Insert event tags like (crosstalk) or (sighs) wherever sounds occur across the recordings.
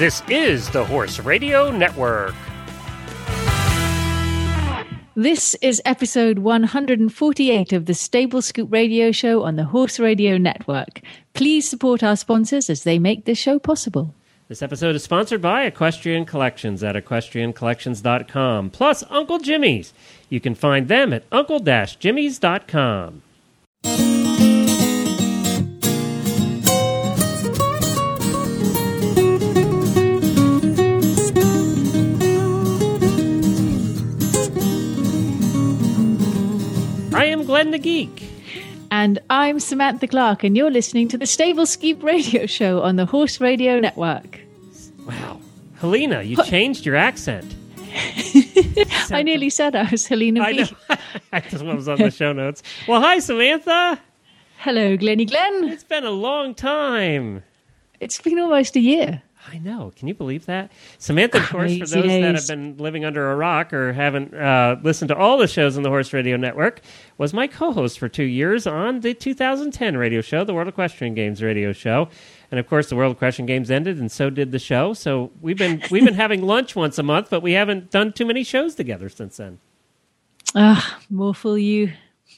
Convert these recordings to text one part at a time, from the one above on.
This is the Horse Radio Network. This is episode 148 of the Stable Scoop Radio Show on the Horse Radio Network. Please support our sponsors as they make this show possible. This episode is sponsored by Equestrian Collections at equestriancollections.com, plus Uncle Jimmy's. You can find them at uncle-jimmy's.com. Glenn the Geek. And I'm Samantha Clark, and you're listening to the Stable Scoop Radio Show on the Horse Radio Network. Wow. Helena, you changed your accent. (laughs) I nearly said I was Helena I B. know. (laughs) I just was on the show notes. Well, hi, Samantha. Hello, Glenny Glenn. It's been a long time. It's been almost a year. I know. Can you believe that? Samantha, of course, for those that have been living under a rock or haven't uh, listened to all the shows on the Horse Radio Network, was my co-host for two years on the 2010 radio show, the World Equestrian Games radio show. And of course, the World Equestrian Games ended, and so did the show. So we've been (laughs) we've been having lunch once a month, but we haven't done too many shows together since then. Ah, more fool you.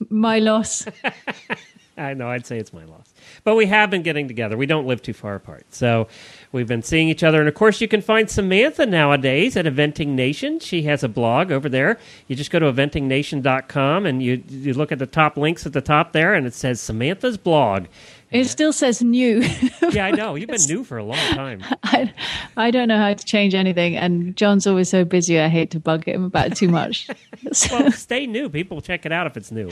My loss. (laughs) I know, I'd say it's my loss. But we have been getting together. We don't live too far apart. So we've been seeing each other. And of course, you can find Samantha nowadays at Eventing Nation. She has a blog over there. You just go to eventingnation.com and you, you look at the top links at the top there, and it says Samantha's blog. It still says new. (laughs) Yeah, I know. You've been (laughs) new for a long time. I, I don't know how to change anything, and John's always so busy. I hate to bug him about it too much. (laughs) Well, stay new. People check it out if it's new.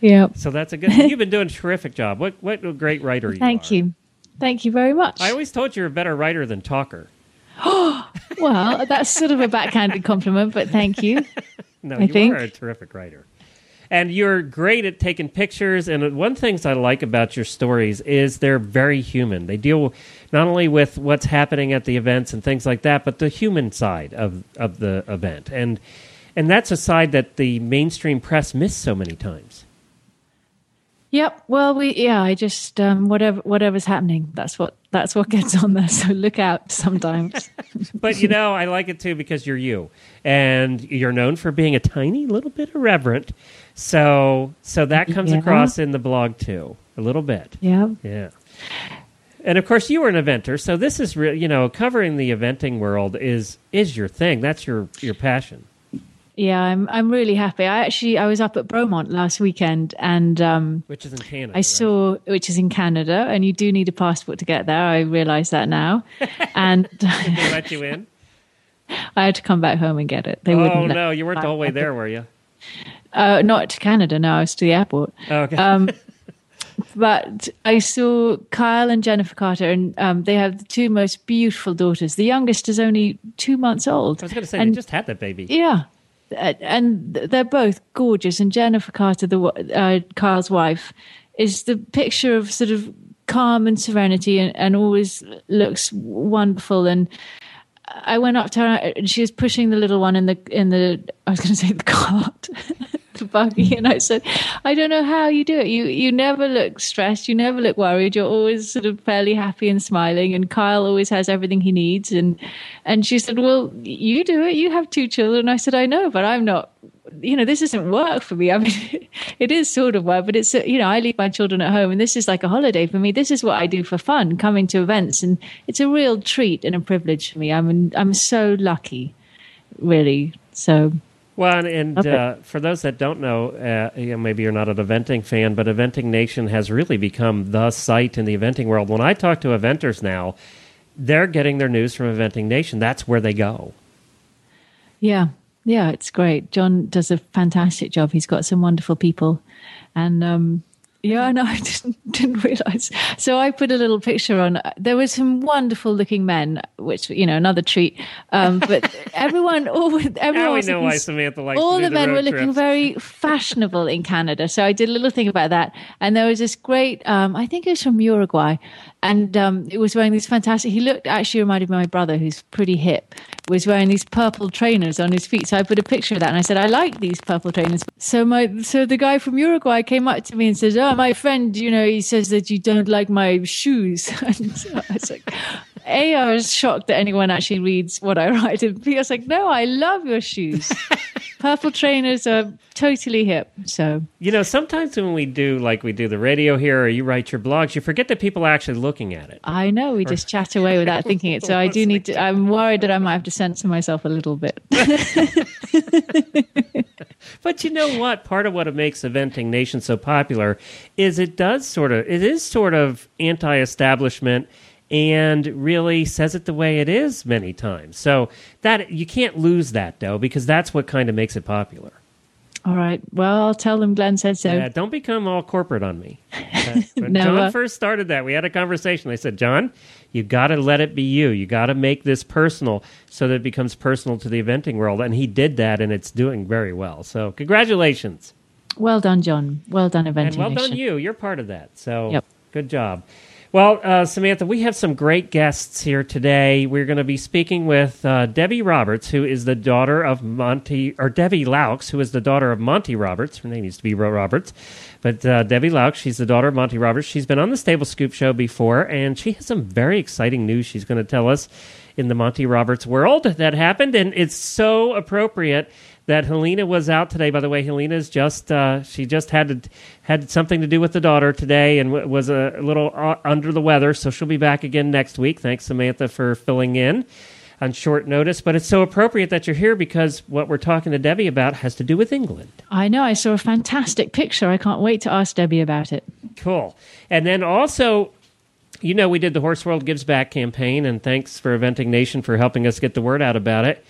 yeah. So that's a good. You've been doing a terrific job. What what a great writer you are. Thank are. you. Thank you very much. I always told you you're a better writer than talker. (gasps) well, that's sort of a backhanded compliment, but thank you. (laughs) No, I you think. are a terrific writer. And you're great at taking pictures. And one things I like about your stories is they're very human. They deal not only with what's happening at the events and things like that, but the human side of, of the event. And and that's a side that the mainstream press miss so many times. Yep. Well, we yeah. I just um, whatever whatever's happening. That's what that's what gets on there. (laughs) So look out sometimes. (laughs) But you know, I like it too because you're you, and you're known for being a tiny little bit irreverent. So so that comes Yeah. across in the blog too, a little bit. yeah. Yeah. And of course, you were an eventer, so this is real. You know, covering the eventing world is is your thing. That's your your passion. Yeah. I'm I'm really happy. I actually I was up at Bromont last weekend and. Um, Which is in Canada. I right? saw, which is in Canada, and you do need a passport to get there. I realize that now, (laughs) and They let you in. (laughs) I had to come back home and get it. They wouldn't. oh no, you weren't the whole way there, were you? Uh, not to Canada. No, I was to the airport. Okay. Um, (laughs) but I saw Kyle and Jennifer Carter, and um, they have the two most beautiful daughters. The youngest is only two months old. I was going to say and they just had that baby. Yeah. Uh, And they're both gorgeous. And Jennifer Carter, the uh, Kyle's wife, is the picture of sort of calm and serenity and, and always looks wonderful. And I went up to her and she was pushing the little one in the, in the, I was going to say the (laughs) cart, buggy. And I said, I don't know how you do it. You, you never look stressed. You never look worried. You're always sort of fairly happy and smiling. And Kyle always has everything he needs. And, and she said, well, you do it. You have two children. I said, I know, but I'm not, you know, this isn't work for me. I mean, (laughs) it is sort of work, but it's, you know, I leave my children at home and this is like a holiday for me. This is what I do for fun, coming to events. And it's a real treat and a privilege for me. I'm, I'm so lucky, really. So, Well, and, and Okay. uh, for those that don't know, uh, you know, maybe you're not an eventing fan, but Eventing Nation has really become the site in the eventing world. When I talk to eventers now, they're getting their news from Eventing Nation. That's where they go. Yeah, yeah, it's great. John does a fantastic job. He's got some wonderful people, and um, yeah, no, (laughs) I didn't didn't realize. So I put a little picture on. There were some wonderful looking men, which you know, another treat. Um, but (laughs) everyone, all everyone, Now we know why Samantha likes all do the men were looking very fashionable in Canada. So I did a little thing about that. And there was this great, um, I think it was from Uruguay. And um, it was wearing these fantastic, he looked, actually reminded me of my brother, who's pretty hip, was wearing these purple trainers on his feet. So I put a picture of that and I said, I like these purple trainers. So my, so the guy from Uruguay came up to me and says, Oh, my friend, you know, he says that you don't like my shoes. (laughs) and so I was like, A, I was shocked that anyone actually reads what I write. And B, I was like, no, I love your shoes. (laughs) Purple trainers are totally hip. So You know, sometimes when we do, like we do the radio here or you write your blogs, you forget that people are actually looking at it. I know we just chat away without thinking it. So I do need to, I'm worried that I might have to censor myself a little bit. (laughs) But you know what? Part of what makes Eventing Nation so popular is it does sort of, it is sort of anti establishment and really says it the way it is many times. So that you can't lose that though, because that's what kind of makes it popular. All right. Well, I'll tell them Glenn said so. Yeah, don't become all corporate on me. (laughs) When No, John uh, first started that, we had a conversation. I said, John, you got to let it be you. You got to make this personal so that it becomes personal to the eventing world. And he did that, and it's doing very well. So, congratulations. Well done, John. Well done, Eventing And well done, you. You're part of that. So, Yep. good job. Well, uh, Samantha, we have some great guests here today. We're going to be speaking with uh, Debbie Roberts, who is the daughter of Monty, or Debbie Loucks, who is the daughter of Monty Roberts. Her name used to be Ro Roberts, but uh, Debbie Loucks, she's the daughter of Monty Roberts. She's been on the Stable Scoop show before, and she has some very exciting news she's going to tell us in the Monty Roberts world that happened, and it's so appropriate that Helena was out today. By the way, Helena's just uh, she just had to, had something to do with the daughter today and w- was a little uh, under the weather, so she'll be back again next week. Thanks, Samantha, for filling in on short notice. But it's so appropriate that you're here because what we're talking to Debbie about has to do with England. I know. I saw a fantastic picture. I can't wait to ask Debbie about it. Cool. And then also, you know, we did the Horse World Gives Back campaign, and thanks for Eventing Nation for helping us get the word out about it.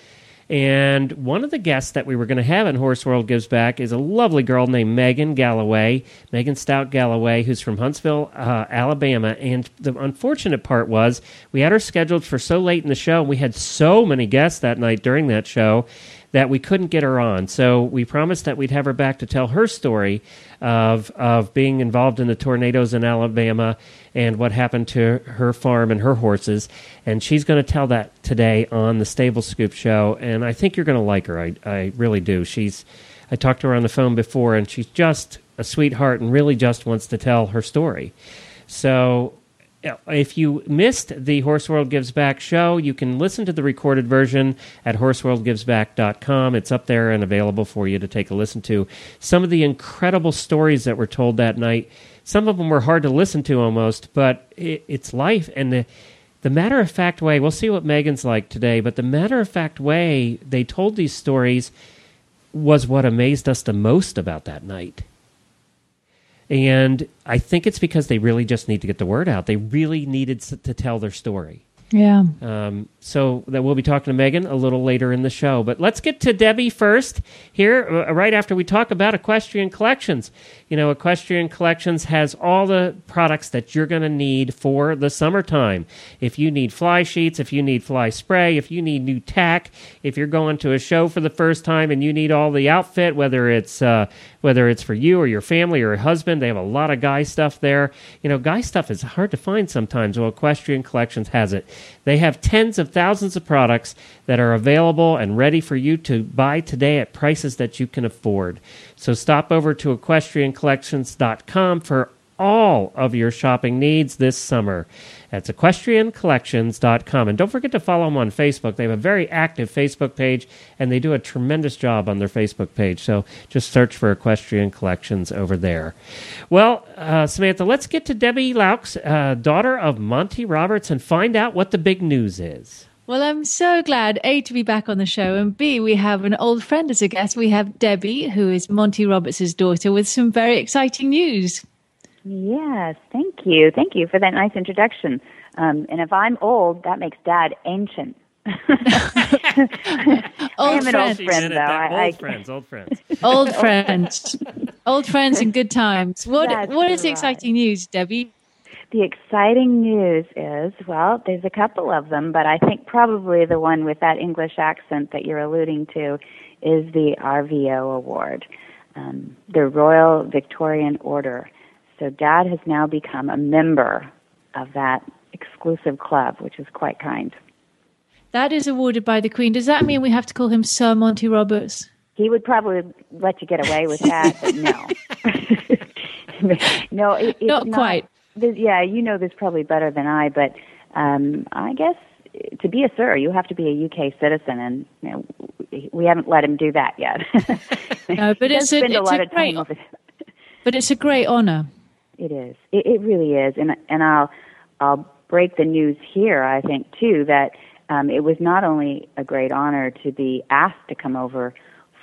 And one of the guests that we were going to have in Horse World Gives Back is a lovely girl named Megan Gallaway, Megan Stout Gallaway, who's from Huntsville, uh, Alabama. And the unfortunate part was we had her scheduled for so late in the show, and we had so many guests that night during that show that we couldn't get her on. So we promised that we'd have her back to tell her story of of being involved in the tornadoes in Alabama and what happened to her farm and her horses. And she's going to tell that today on the Stable Scoop show. And I think you're going to like her. I I really do. She's I talked to her on the phone before, and she's just a sweetheart and really just wants to tell her story. So if you missed the Horse World Gives Back show, you can listen to the recorded version at horseworldgivesback.com. It's up there and available for you to take a listen to. Some of the incredible stories that were told that night, some of them were hard to listen to almost, but it, it's life. And the, the matter of fact way, we'll see what Megan's like today, but the matter of fact way they told these stories was what amazed us the most about that night. And I think it's because they really just need to get the word out. They really needed to tell their story. Yeah. Um, so that we'll be talking to Megan a little later in the show. But let's get to Debbie first here, uh, right after we talk about Equestrian Collections. You know, Equestrian Collections has all the products that you're going to need for the summertime. If you need fly sheets, if you need fly spray, if you need new tack, if you're going to a show for the first time and you need all the outfit, whether it's uh, whether it's for you or your family or your husband, they have a lot of guy stuff there. You know, guy stuff is hard to find sometimes. Well, Equestrian Collections has it. They have tens of thousands of products that are available and ready for you to buy today at prices that you can afford. So stop over to equestriancollections.com for all of your shopping needs this summer. That's equestriancollections.com. And don't forget to follow them on Facebook. They have a very active Facebook page, and they do a tremendous job on their Facebook page. So just search for Equestrian Collections over there. Well, uh, Samantha, let's get to Debbie Loucks, uh, daughter of Monty Roberts, and find out what the big news is. Well, I'm so glad, A, to be back on the show, and B, we have an old friend as a guest. We have Debbie, who is Monty Roberts' daughter, with some very exciting news. Yes, thank you. Thank you for that nice introduction. Um, and if I'm old, that makes Dad ancient. (laughs) I Old am an old friend, did though. that- I, old I, friends, old friends. Old friends. (laughs) old friends and good times. What, That's what is the right. exciting news, Debbie? The exciting news is, well, there's a couple of them, but I think probably the one with that English accent that you're alluding to is the RVO Award, um, the Royal Victorian Order. So Dad has now become a member of that exclusive club, which is quite kind. That is awarded by the Queen. Does that mean we have to call him Sir Monty Roberts? He would probably let you get away with that, but no. (laughs) no, it, it's Not quite. Yeah, you know this probably better than I, but um, I guess to be a sir, you have to be a UK citizen, and you know, we haven't let him do that yet. (laughs) no, but it's a, it's a great, but it's a great honor. It is. It, it really is, and and I'll I'll break the news here. I think too that um, it was not only a great honor to be asked to come over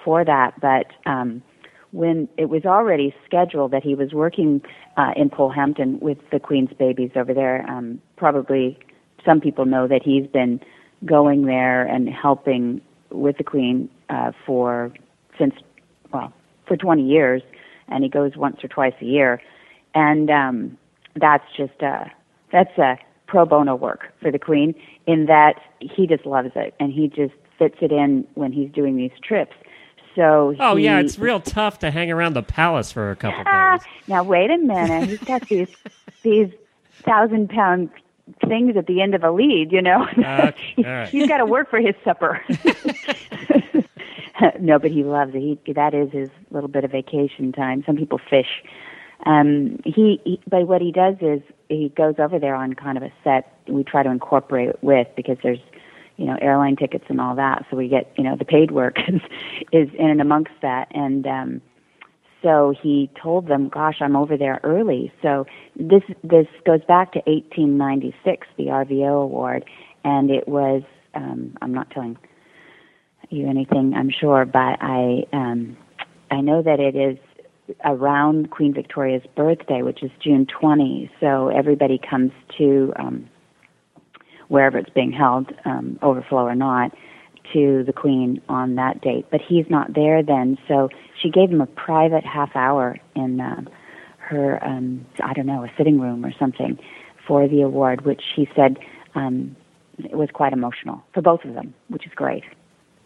for that, but um, when it was already scheduled that he was working uh, in Polhampton with the Queen's babies over there, um, probably some people know that he's been going there and helping with the Queen uh, for since well for 20 years, and he goes once or twice a year, and um, that's just uh, that's a pro bono work for the Queen in that he just loves it and he just fits it in when he's doing these trips. So oh he, yeah, it's real tough to hang around the palace for a couple days. Now wait a minute, he's got (laughs) these these thousand pound things at the end of a lead, you know. Uh, (laughs) right. He's got to work for his supper. (laughs) no, but he loves it. He that is his little bit of vacation time. Some people fish. Um, he, he, but what he does is he goes over there on kind of a set. We try to incorporate it with because there's, you know, airline tickets and all that. So we get, you know, the paid work (laughs) is is in and amongst that. And um, so he told them, "Gosh, I'm over there early." So this this goes back to 1896, the RVO award, and it was. Um, I'm not telling you anything, I'm sure, but I um, I know that it is around Queen Victoria's birthday, which is June 20. So everybody comes to um, wherever it's being held, um, overflow or not, to the Queen on that date. But he's not there then, so she gave him a private half hour in uh, her, um, I don't know, a sitting room or something for the award, which he said um, it was quite emotional for both of them, which is great.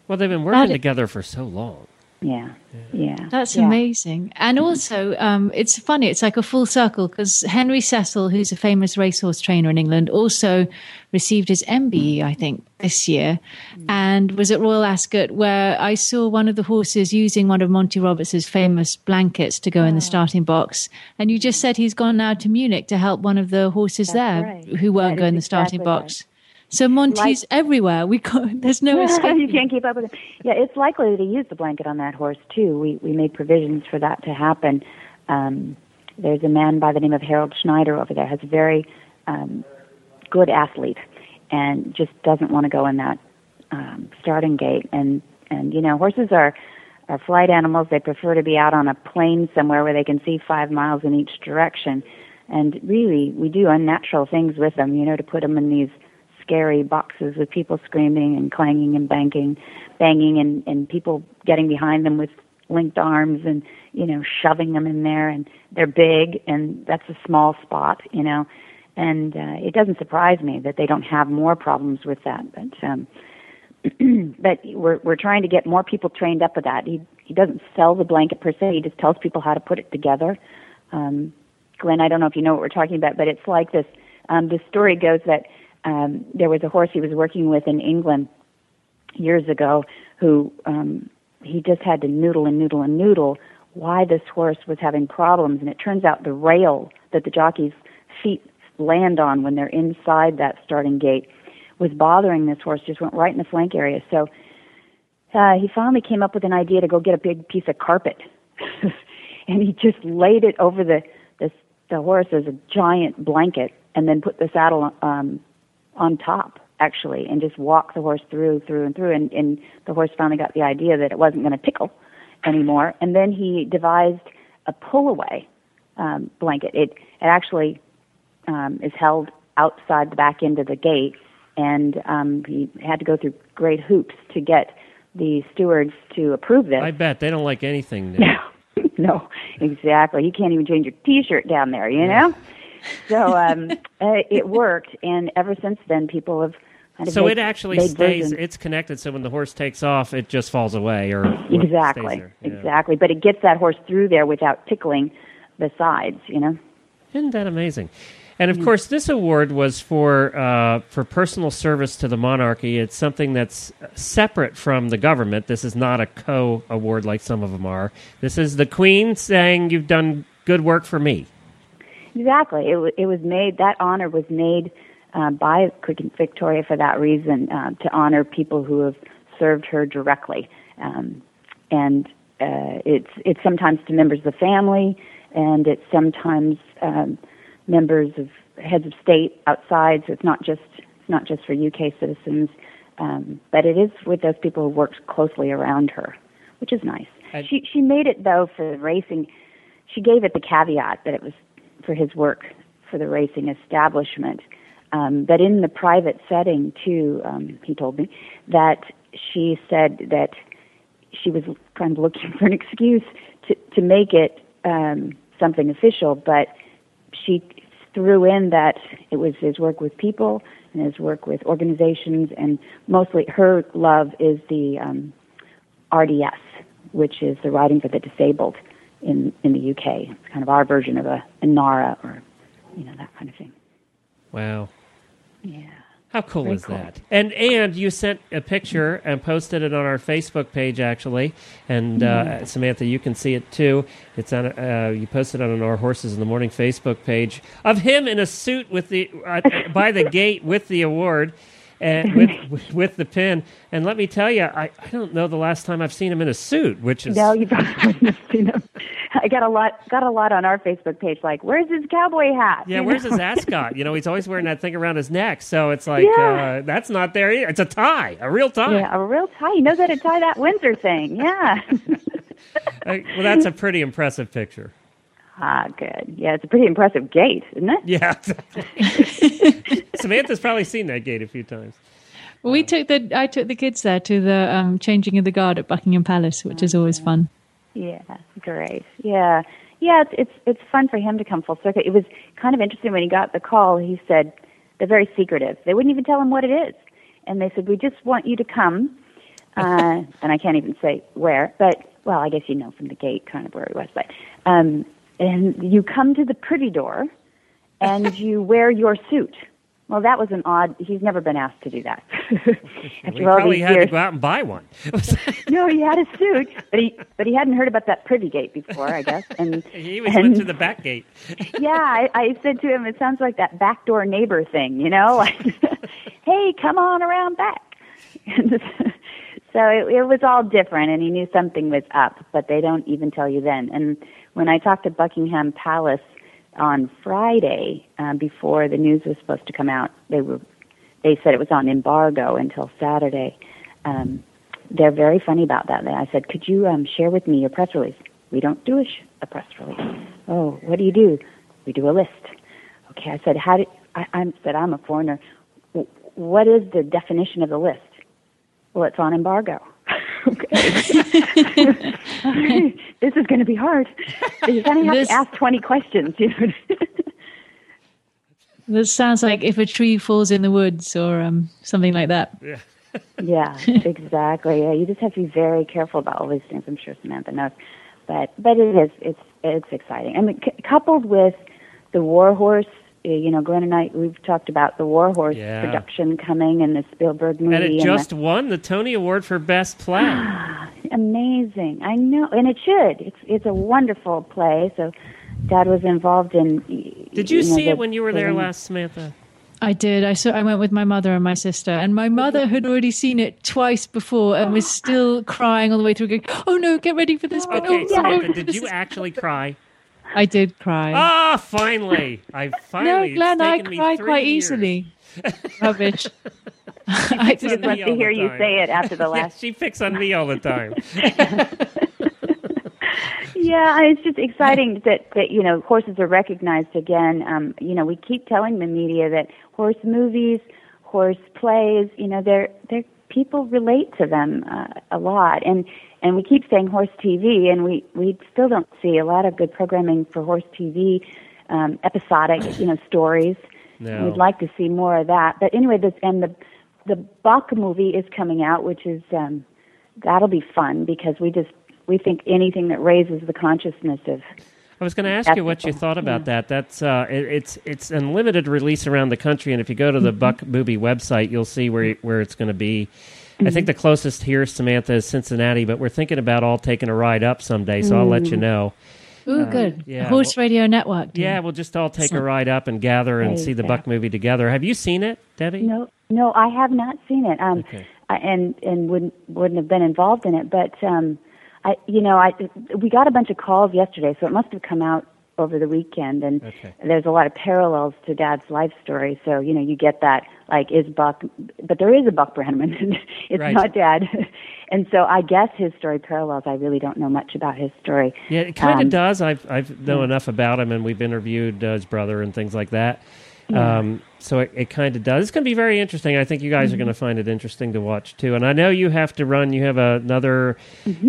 Well, they've been working together for so long. Yeah. Yeah. That's yeah. amazing. And also, um, it's funny, it's like a full circle because Henry Cecil, who's a famous racehorse trainer in England, also received his MBE, I think, this year and was at Royal Ascot where I saw one of the horses using one of Monty Roberts's famous blankets to go in the Oh. starting box. And you just said he's gone now to Munich to help one of the horses That's there right. who won't That go in the starting exactly right. So Monty's everywhere. We can't, (laughs) there's no (laughs) escape. you can't keep up with him. Yeah, it's likely that he used the blanket on that horse too. We we made provisions for that to happen. Um, there's a man by the name of Harold Schneider over there. Has a very um, good athlete, and just doesn't want to go in that um, starting gate. And and you know horses are are flight animals. They prefer to be out on a plain somewhere where they can see five miles in each direction. And really, we do unnatural things with them. You know, to put them in these scary boxes with people screaming and clanging and banging, banging, and and people getting behind them with linked arms and you know shoving them in there. And they're big, and that's a small spot, you know. And uh, it doesn't surprise me that they don't have more problems with that. But um, (clears throat) but we're we're trying to get more people trained up with that. He he doesn't sell the blanket per se. He just tells people how to put it together. Um, Glenn, I don't know if you know what we're talking about, but it's like this. Um, the story goes that um, there was a horse he was working with in England years ago who um, he just had to noodle and noodle and noodle why this horse was having problems, and it turns out the rail that the jockey's feet land on when they're inside that starting gate was bothering this horse. Just went right in the flank area. So uh, he finally came up with an idea to go get a big piece of carpet, (laughs) and he just laid it over the the, the horse as a giant blanket, and then put the saddle um, on top actually, and just walk the horse through, through and through, and, and the horse finally got the idea that it wasn't going to tickle anymore, and then he devised a pull away um, blanket. It it actually um, is held outside the back end of the gate, and um, he had to go through great hoops to get the stewards to approve this. I bet they don't like anything new. (laughs) No, (laughs) no, exactly. You can't even change your T-shirt down there, you know. (laughs) so um, uh, it worked, and ever since then, people have. Kind of So made- it actually stays. versions. It's connected. So when the horse takes off, it just falls away, or exactly. Yeah. exactly. But it gets that horse through there without tickling the sides, you know. Isn't that amazing? And of course, this award was for uh, for personal service to the monarchy. It's something that's separate from the government. This is not a co award like some of them are. This is the Queen saying you've done good work for me. Exactly. It, it was made. That honor was made uh, by Queen Victoria for that reason, uh, to honor people who have served her directly. Um, and uh, it's it's sometimes to members of the family, and it's sometimes um, members of heads of state outside. So it's not just it's not just for UK citizens, um, but it is with those people who worked closely around her, which is nice. And- she she made it though for the racing. She gave it the caveat that it was for his work for the racing establishment. Um, but in the private setting too, um, he told me that she said that she was kind of looking (laughs) for an excuse to to make it um, something official, but she threw in that it was his work with people and his work with organizations, and mostly her love is the um, RDS, which is the Riding for the Disabled in in the UK. It's kind of our version of a, a NARHA or you know that kind of thing. Wow. Yeah. How cool Very is cool. that? And and you sent a picture and posted it on our Facebook page actually. And Mm-hmm. uh, Samantha, you can see it too. It's on. Uh, you posted it on our Horses in the Morning Facebook page of him in a suit with the uh, (laughs) by the gate with the award. And with, with with the pin, and let me tell you, I, I don't know the last time I've seen him in a suit, which is No, you (laughs) probably wouldn't seen him. I got a lot got a lot on our Facebook page like, where's his cowboy hat? yeah. You Where's know? his (laughs) ascot? You know, he's always wearing that thing around his neck, so it's like Yeah. uh, that's not there. Either. It's a tie, a real tie. Yeah, a real tie. He knows how to tie that Windsor thing. Yeah. (laughs) Well, that's a pretty impressive picture. ah, good. Yeah, it's a pretty impressive gate, isn't it? Yeah. (laughs) Samantha's probably seen that gate a few times. We took the I took the kids there to the um, changing of the guard at Buckingham Palace, which is always fun. Yeah, great. Yeah, yeah. It's it's it's fun for him to come full circle. It was kind of interesting when he got the call. He said they're very secretive. They wouldn't even tell him what it is, and they said we just want you to come. (laughs) Uh, and I can't even say where, but well, I guess you know from the gate kind of where he was. But um, and you come to the privy door, and (laughs) you wear your suit. Well, that was an odd. He's never been asked to do that. (laughs) After We all probably these had years, to go out and buy one. (laughs) no, he had a suit, but he but he hadn't heard about that privy gate before, I guess. (laughs) And he always and, went through the back gate. yeah, I, I said to him, it sounds like that backdoor neighbor thing, you know, like, hey, come on around back. And so it, it was all different, and he knew something was up, but they don't even tell you then. And when I talked to Buckingham Palace on Friday, uh, before the news was supposed to come out, they were they said it was on embargo until Saturday. Um, they're very funny about that. I said, "Could you um, share with me your press release?" We don't do a, sh- a press release. Oh, what do you do? We do a list. Okay, I said, "How do?" I, I said, "I'm a foreigner. What is the definition of the list?" Well, it's on embargo. Okay. (laughs) this is going to be hard. You're going to have This- to ask 20 questions. You know? (laughs) This sounds like if a tree falls in the woods or um, something like that. (laughs) yeah, exactly. Yeah, you just have to be very careful about all these things. I'm sure Samantha knows, but but it is it's it's exciting. I mean, c- coupled with the War Horse, uh, Uh, you know, Glenn and I we've talked about the War Horse Yeah. production coming and the Spielberg movie. And it and just won the Tony Award for Best Play. (sighs) amazing. I know, and it should. It's it's a wonderful play. So, Dad was involved in. Did you, know, see the- it when you were there the- last, Samantha? I did. I saw. I went with my mother and my sister, and my mother had already seen it twice before and was still crying all the way through. Going, "Oh no, get ready for this bit." Okay, oh, Samantha, (laughs) did you actually cry? I did cry. Ah, finally! I (laughs) finally. no, Glenn, I cry quite years. easily. (laughs) Rubbish. (laughs) I Just all to hear you say it after the Yeah, last she picks on me all the time. Yeah, and it's just exciting that that you know horses are recognized again. Um, you know, we keep telling the media that horse movies, horse plays, you know, they're they're people relate to them uh, a lot, and and we keep saying horse TV, and we we still don't see a lot of good programming for horse TV, um, episodic, you know, stories. No. We'd like to see more of that. But anyway, this and the the Buck movie is coming out, which is um, that'll be fun because we just we think anything that raises the consciousness of I was going to ask That's you what you thought about that. That's uh, it, it's it's in limited release around the country, and if you go to the Buck Booby website, you'll see where where it's going to be. I think the closest here, Samantha, is Cincinnati, but we're thinking about all taking a ride up someday, so I'll let you know. Ooh, good. yeah, Horse Radio Network. team. Yeah, we'll just all take a ride up and gather and see the go. Buck movie together. Have you seen it, Debbie? No, no, I have not seen it. Um, Okay. I, and and wouldn't wouldn't have been involved in it. But um, I, you know, I we got a bunch of calls yesterday, so it must have come out over the weekend. And Okay. there's a lot of parallels to Dad's life story. So you know, you get that like is Buck, but there is a Buck Brannaman. (laughs) it's Right. not Dad. (laughs) and so I guess his story parallels. I really don't know much about his story. Yeah, it kind of Um, does. I've I've know enough about him, and we've interviewed uh, his brother and things like that. Um, so it, it kind of does. It's going to be very interesting. I think you guys are going to find it interesting to watch too. And I know you have to run. You have another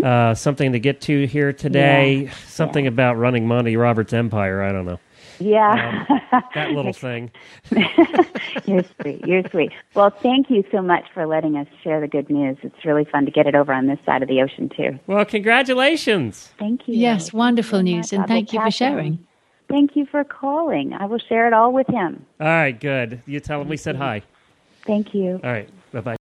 uh, something to get to here today. (sighs) Something about running Monty Roberts' empire. I don't know Yeah. that (laughs) little thing. (laughs) You're sweet. You're sweet. Well, thank you so much for letting us share the good news. It's really fun to get it over on this side of the ocean too. Well, congratulations. Thank you. Yes, wonderful you very news, and thank you for sharing. Thank you for calling. I will share it all with him. All right, good. You tell him we said hi. Thank you. All right, bye bye.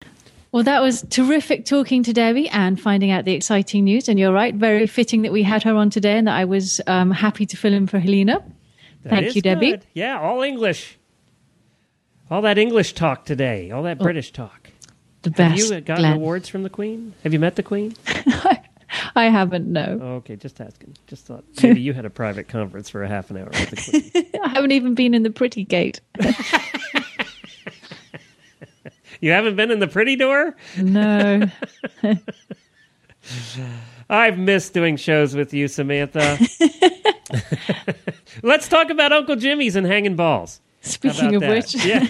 Well, that was terrific talking to Debbie and finding out the exciting news. And you're right, very fitting that we had her on today and that I was um, happy to fill in for Helena. Thank you, Debbie. Yeah, all English. All that English talk today. All that British talk. The Have you uh, gotten Glenn. awards from the Queen? Have you met the Queen? (laughs) I haven't, no. Oh, okay, just asking. Just thought maybe you had a private conference for a half an hour with the Queen. (laughs) I haven't even been in the pretty gate. (laughs) you haven't been in the pretty door? No. I've missed doing shows with you, Samantha. Let's talk about Uncle Jimmy's and hanging balls. Speaking of about which, yeah.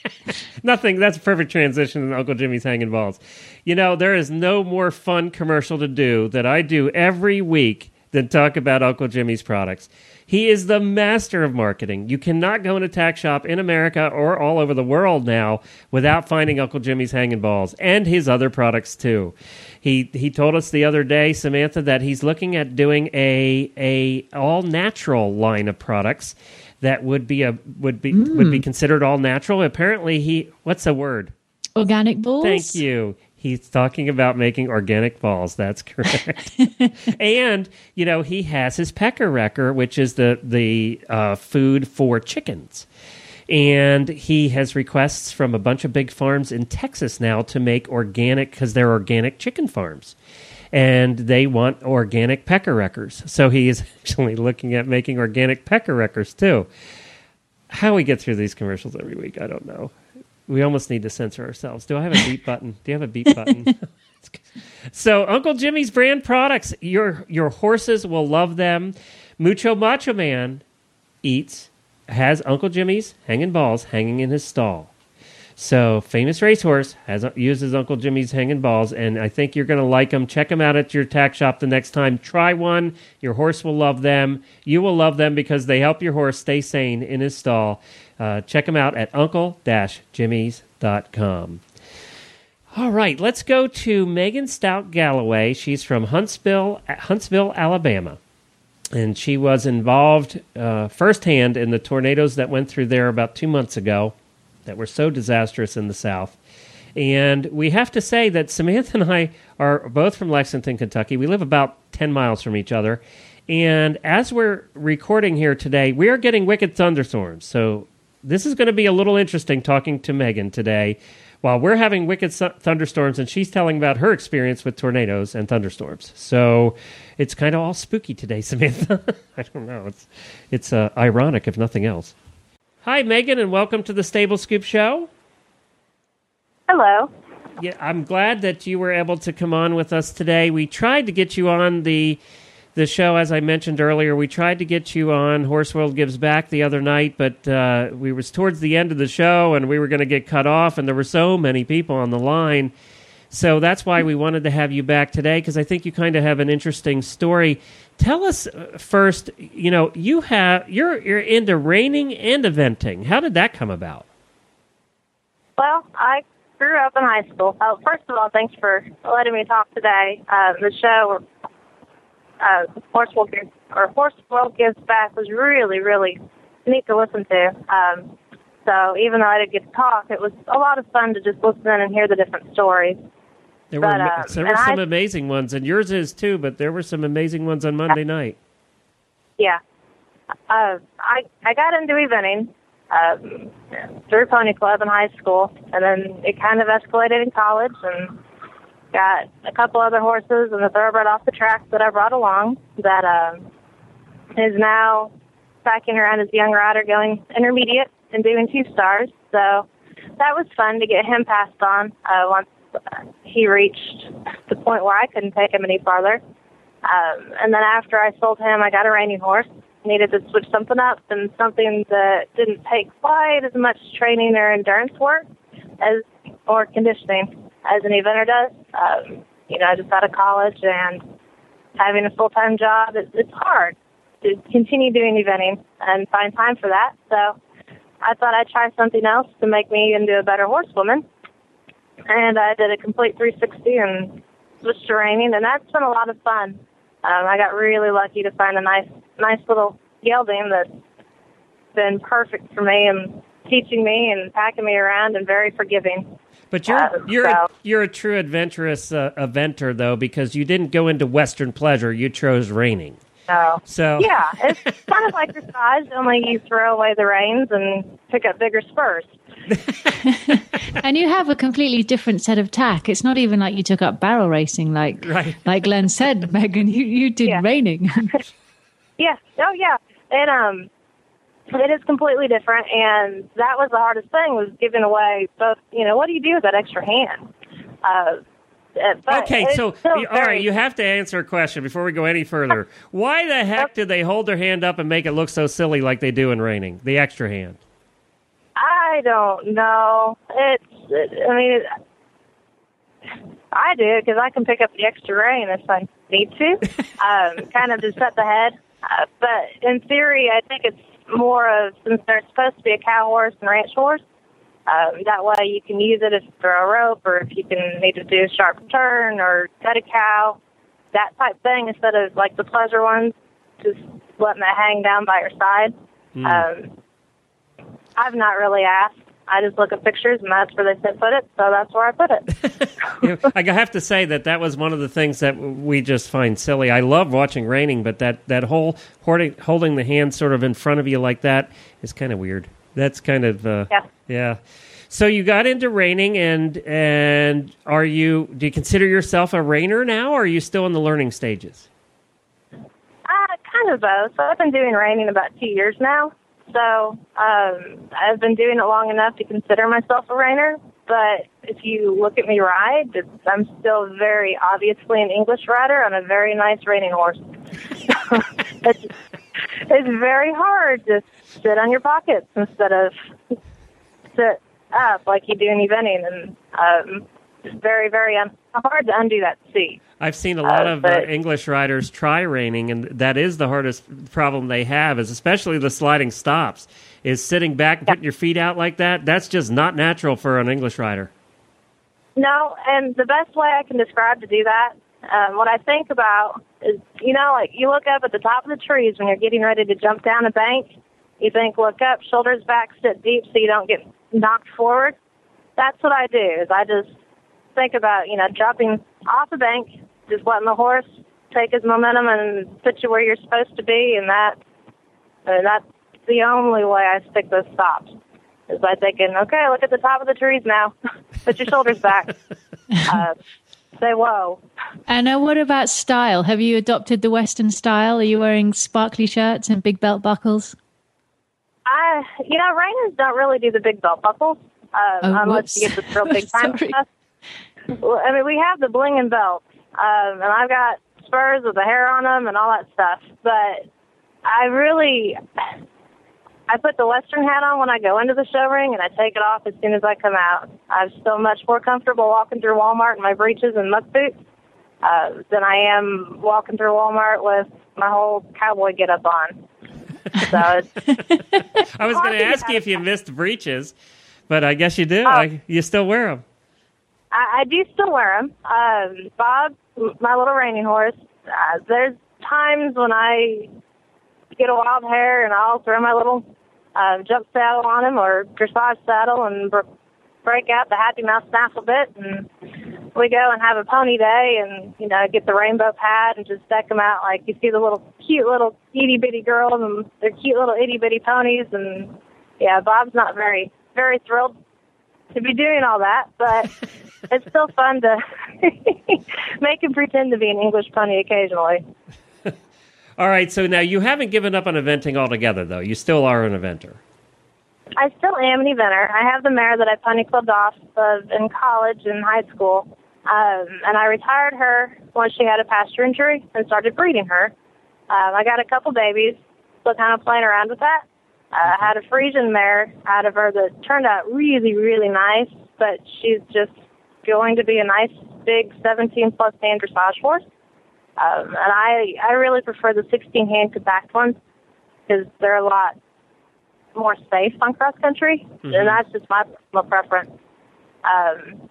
(laughs) Nothing. That's a perfect transition than Uncle Jimmy's hanging balls. You know, there is no more fun commercial to do that I do every week than talk about Uncle Jimmy's products. He is the master of marketing. You cannot go in a tack shop in America or all over the world now without finding Uncle Jimmy's hanging balls and his other products too. He he told us the other day, Samantha, that he's looking at doing a a all natural line of products that would be a would be would be considered all natural. Apparently, he what's the word? organic balls. Thank you. He's talking about making organic balls. That's correct. (laughs) and you know he has his pecker wrecker, which is the the uh, food for chickens. And he has requests from a bunch of big farms in Texas now to make organic because they're organic chicken farms, and they want organic pecker wreckers. So he is (laughs) actually looking at making organic pecker wreckers too. How we get through these commercials every week, I don't know. We almost need to censor ourselves. Do I have a beep button? Do you have a beep button? (laughs) so, Uncle Jimmy's brand products, your your horses will love them. Mucho Macho Man eats has Uncle Jimmy's hanging balls hanging in his stall. So, famous racehorse has uses Uncle Jimmy's hanging balls, and I think you're going to like them. Check them out at your tack shop the next time. Try one. Your horse will love them. You will love them because they help your horse stay sane in his stall. Uh, check them out at uncle-jimmys.com. All right, let's go to Megan Stout Gallaway. She's from Huntsville, Huntsville, Alabama and she was involved uh, firsthand in the tornadoes that went through there about two months ago that were so disastrous in the South. And we have to say that Samantha and I are both from Lexington, Kentucky. We live about 10 miles from each other. And as we're recording here today, we are getting wicked thunderstorms. So this is going to be a little interesting talking to Megan today while we're having wicked thunderstorms and she's telling about her experience with tornadoes and thunderstorms. So it's kind of all spooky today, (laughs) Samantha. I don't know. It's it's uh, ironic if nothing else. Hi, Megan, and welcome to the Stable Scoop Show. Hello. Yeah, I'm glad that you were able to come on with us today. We tried to get you on the the show, as I mentioned earlier. We tried to get you on Horse World Gives Back the other night, but uh, we was towards the end of the show, and we were going to get cut off, and there were so many people on the line. So that's why we wanted to have you back today because I think you kind of have an interesting story. Tell us uh, first. You know, you have you're you're into reining and eventing. How did that come about? Well, I grew up in high school. Uh, first of all, thanks for letting me talk today. Uh, the show, uh, Horse World Gives, or Horse World Gives Back, was really, really neat to listen to. Um, so even though I didn't get to talk, it was a lot of fun to just listen in and hear the different stories. There were But, ama- uh, there were some I- amazing ones, and yours is too. But there were some amazing ones on Monday night. yeah. Uh, I I got into eventing um, through Pony Club in high school, and then it kind of escalated in college, and got a couple other horses and a thoroughbred off the track that I brought along that um, is now backing around as a young rider going intermediate and doing two stars. So that was fun to get him passed on uh, once he reached the point where I couldn't take him any farther. Um, and then after I sold him, I got a reining horse. Needed to switch something up and something that didn't take quite as much training or endurance work as or conditioning as an eventer does. Um, you know, I just out of college and having a full time job, it, it's hard to continue doing eventing and find time for that. So I thought I'd try something else to make me into a better horsewoman. And I did a complete 360 and switched to reining, and that's been a lot of fun. Um, I got really lucky to find a nice, nice little gelding that's been perfect for me and teaching me and packing me around and very forgiving. But you're Uh, you're so- you're a true adventurous uh, eventer though because you didn't go into Western pleasure. You chose reining. So So yeah, it's (laughs) kind of like dressage, only you throw away the reins and pick up bigger spurs. (laughs) (laughs) and you have a completely different set of tack. It's not even like you took up barrel racing, like Right. like Glenn said, Megan. You you did Yeah. reining. Yeah, oh yeah, and um, it is completely different, and that was the hardest thing was giving away both. You know, what do you do with that extra hand? Uh, uh, okay, so all right, you have to answer a question before we go any further. (laughs) Why the heck did they hold their hand up and make it look so silly like they do in reining? The extra hand. I don't know. It's. It, I mean, it, I do because I can pick up the extra rein if I need to, (laughs) um, kind of to set the head. Uh, but in theory, I think it's more of since they're supposed to be a cow horse and ranch horse. Um, that way, you can use it if you throw a rope or if you can need to do a sharp turn or cut a cow, that type thing instead of like the pleasure ones, just letting it hang down by your side. Um, I've not really asked. I just look at pictures, and that's where they said put it, so that's where I put it. (laughs) You know, I have to say that that was one of the things that we just find silly. I love watching reining, but that that whole holding, holding the hand sort of in front of you like that is kind of weird. That's kind of uh, Yeah. yeah. So you got into reining, and and are you? Do you consider yourself a reiner now, or are you still in the learning stages? Uh, kind of both. So I've been doing reining about two years now. So um, I've been doing it long enough to consider myself a reiner. But if you look at me ride, I'm still very obviously an English rider on a very nice reining horse. (laughs) it's, it's very hard to sit on your pockets instead of sit up like you do in eventing, and um, it's very, very un- hard to undo that seat. I've seen a lot Uh, of uh, English riders try reining, and that is the hardest problem they have. Is especially the sliding stops. Is sitting back and putting your feet out like that. That's just not natural for an English rider. No, and the best way I can describe to do that, um, what I think about is, you know, like you look up at the top of the trees when you're getting ready to jump down a bank. You think, look up, shoulders back, sit deep, so you don't get knocked forward. That's what I do. Is I just think about, you know, dropping off the bank, just letting the horse take his momentum and put you where you're supposed to be, and that, and that's the only way I stick those stops. Is by thinking, okay, look at the top of the trees now. (laughs) Put your shoulders back. (laughs) Uh, say whoa. and uh, what about style? Have you adopted the Western style? Are you wearing sparkly shirts and big belt buckles? I, you know, Reiners don't really do the big belt buckles um, Oh, unless you get this real (laughs) big time stuff. Well, I mean, we have the bling and belt, um, and I've got spurs with the hair on them and all that stuff. But I really, I put the Western hat on when I go into the show ring, and I take it off as soon as I come out. I'm still much more comfortable walking through Walmart in my breeches and muck boots uh, than I am walking through Walmart with my whole cowboy get up on. So it's, (laughs) I was going to ask you if you missed breeches, but I guess you do. Oh. I, you still wear them. I, I do still wear them. Um, Bob, my little reining horse, uh, there's times when I get a wild hair and I'll throw my little uh, jump saddle on him or dressage saddle and br- break out the happy mouth snaffle bit and we go and have a pony day and, you know, get the rainbow pad and just deck them out. Like you see the little cute little itty bitty girls and their cute little itty bitty ponies. And yeah, Bob's not very, very thrilled to be doing all that, but (laughs) it's still fun to (laughs) make him pretend to be an English pony occasionally. (laughs) All right, so now you haven't given up on eventing altogether, though. You still are an eventer. I still am an eventer. I have the mare that I pony clubbed off of in college and high school, um, and I retired her once she had a pasture injury and started breeding her. Um, I got a couple babies, so kind of playing around with that. Uh, I had a Friesian mare out of her that turned out really, really nice, but she's just going to be a nice big 17 plus hand dressage horse. Um, and I I really prefer the 16 hand backed ones because they're a lot more safe on cross country, Mhm. and that's just my personal preference. Um,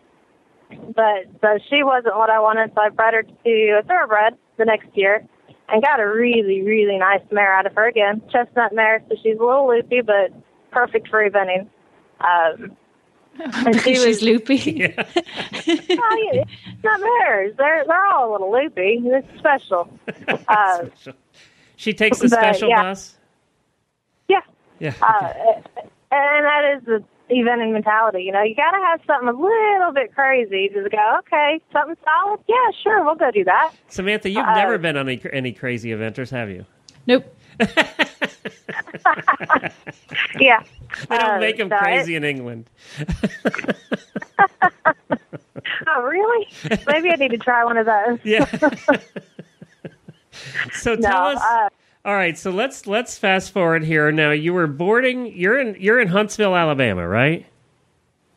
but so she wasn't what I wanted, so I bred her to a thoroughbred the next year, and got a really really nice mare out of her again, chestnut mare. So she's a little loopy, but perfect for eventing. Um, (laughs) because she she's was- loopy. (laughs) Yeah. (laughs) oh, yeah, it's not mares. They're they're all a little loopy. It's special. Uh, she takes the but, special yeah. bus. yeah. Yeah. Uh, and that is the eventing mentality. You know, you got to have something a little bit crazy to go. Okay, something solid. Yeah, sure, we'll go do that. Samantha, you've uh, never been on any, any crazy eventers, have you? Nope. (laughs) Yeah, (laughs) They don't Uh, make them so it- crazy in England. (laughs) Oh, really? Maybe I need to try one of those. Yeah. so No, tell us. uh, all right, so let's let's fast forward here. Now you were boarding. You're in you're in Huntsville, Alabama, right?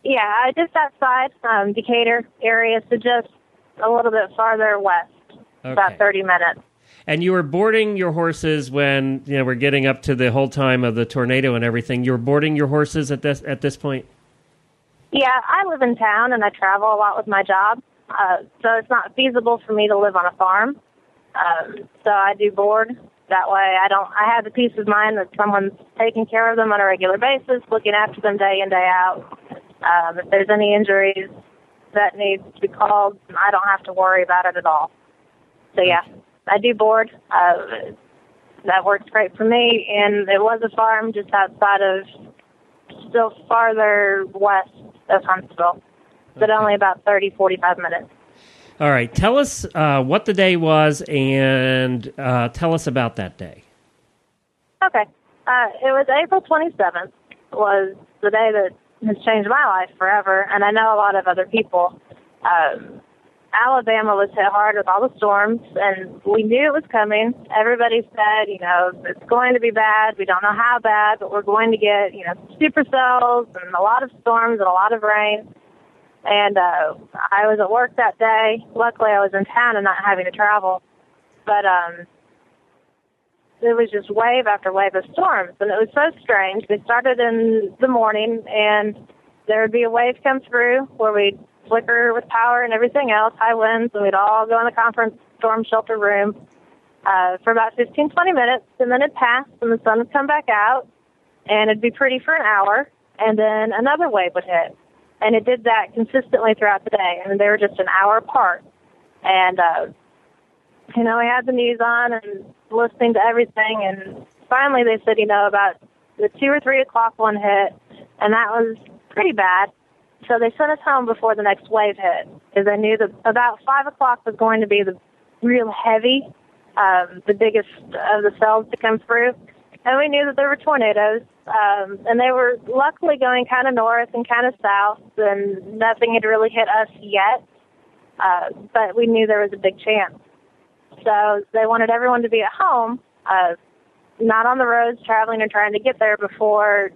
yeah, just outside um, Decatur area, so just a little bit farther west, Okay. about thirty minutes. And you were boarding your horses when you know we're getting up to the whole time of the tornado and everything. You were boarding your horses at this at this point. Yeah, I live in town and I travel a lot with my job, uh, so it's not feasible for me to live on a farm. Um, so I do board. That way, I don't. I have the peace of mind that someone's taking care of them on a regular basis, looking after them day in day out. Um, if there's any injuries that need to be called, I don't have to worry about it at all. So yeah, I do board. Uh, that works great for me, and it was a farm just outside of still farther west of Huntsville, but only about 30, 45 minutes. All right, tell us uh, what the day was and uh, tell us about that day. Okay. Uh, it was April 27th was the day that has changed my life forever, and I know a lot of other people. Um, Alabama was hit hard with all the storms, and we knew it was coming. Everybody said, you know, it's going to be bad. We don't know how bad, but we're going to get, you know, supercells and a lot of storms and a lot of rain. And uh, I was at work that day. Luckily, I was in town and not having to travel. But um, it was just wave after wave of storms, and it was so strange. They started in the morning, and there would be a wave come through where we'd flicker with power and everything else, high winds, and we'd all go in the conference storm shelter room uh, for about 15, 20 minutes, and then it'd pass, and the sun would come back out, and it'd be pretty for an hour, and then another wave would hit. And it did that consistently throughout the day, and they were just an hour apart. And uh, you know, I had the news on and listening to everything, and finally they said, you know, about the two or three o'clock one hit, and that was pretty bad. So they sent us home before the next wave hit, because they knew that about five o'clock was going to be the real heavy, um, the biggest of the cells to come through, and we knew that there were tornadoes, um, and they were luckily going kind of north and kind of south, and nothing had really hit us yet. Uh, but we knew there was a big chance. So they wanted everyone to be at home, uh, not on the roads traveling and trying to get there before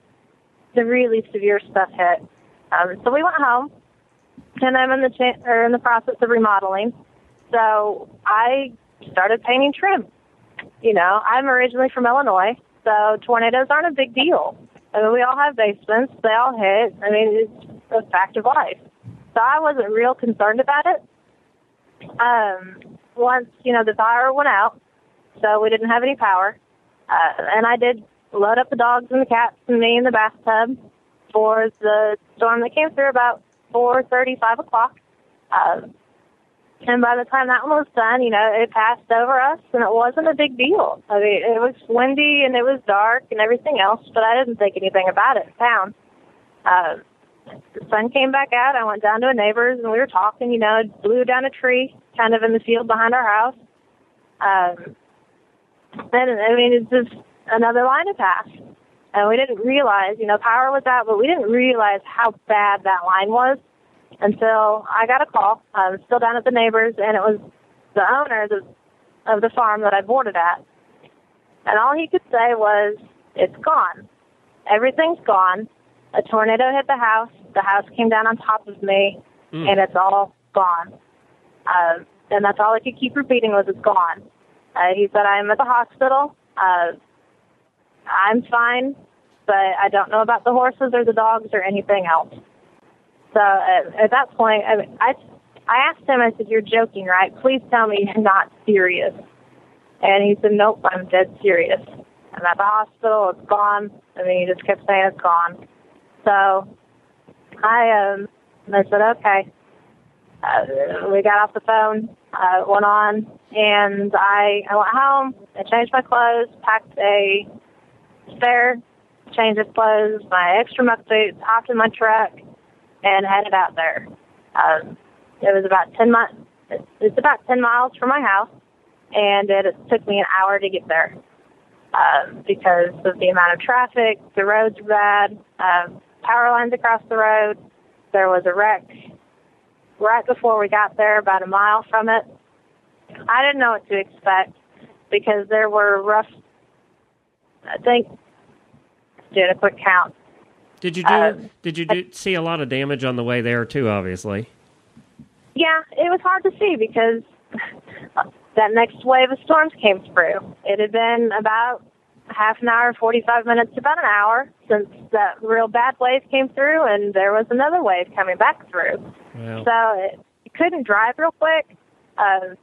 the really severe stuff hit. Um, so we went home, and I'm in the cha- or in the process of remodeling. So I started painting trim. You know, I'm originally from Illinois, so tornadoes aren't a big deal. I mean, we all have basements; they all hit. I mean, it's a fact of life. So I wasn't real concerned about it. Um, once you know the power went out, so we didn't have any power, uh, and I did load up the dogs and the cats and me in the bathtub for the storm that came through about four thirty, five o'clock. Uh, And by the time that one was done, you know, it passed over us and it wasn't a big deal. I mean, it was windy and it was dark and everything else, but I didn't think anything about it. Found. Uh, the sun came back out. I went down to a neighbor's and we were talking, you know, it blew down a tree kind of in the field behind our house. Um, and I mean, it's just another line of pass. And we didn't realize, you know, power was out, but we didn't realize how bad that line was until I got a call. I was still down at the neighbors, and it was the owner of the, of the farm that I boarded at. And all he could say was, it's gone. Everything's gone. A tornado hit the house. The house came down on top of me, Mm. and it's all gone. Uh, and that's all I could keep repeating was, it's gone. Uh, he said, I'm at the hospital. Uh, I'm fine, but I don't know about the horses or the dogs or anything else. So at, at that point, I, I I asked him. I said, "You're joking, right? Please tell me you're not serious." And he said, "Nope, I'm dead serious. I'm at the hospital. It's gone." I mean, he just kept saying it's gone. So I um I said, "Okay." Uh, we got off the phone, uh, went on, and I I went home. I changed my clothes, packed a spare change of clothes, my extra muck boots, hopped in my truck, and headed out there. Um, it was about ten miles. It's about ten miles from my house, and it, it took me an hour to get there um, because of the amount of traffic. The roads were bad. Um, power lines across the road. There was a wreck right before we got there, about a mile from it. I didn't know what to expect because there were rough. I think did a quick count. Did you do? Uh, did you do, see a lot of damage on the way there too? Obviously. Yeah, it was hard to see because that next wave of storms came through. It had been about half an hour, 45 minutes, about an hour since that real bad wave came through, and there was another wave coming back through. So it, you couldn't drive real quick. Uh,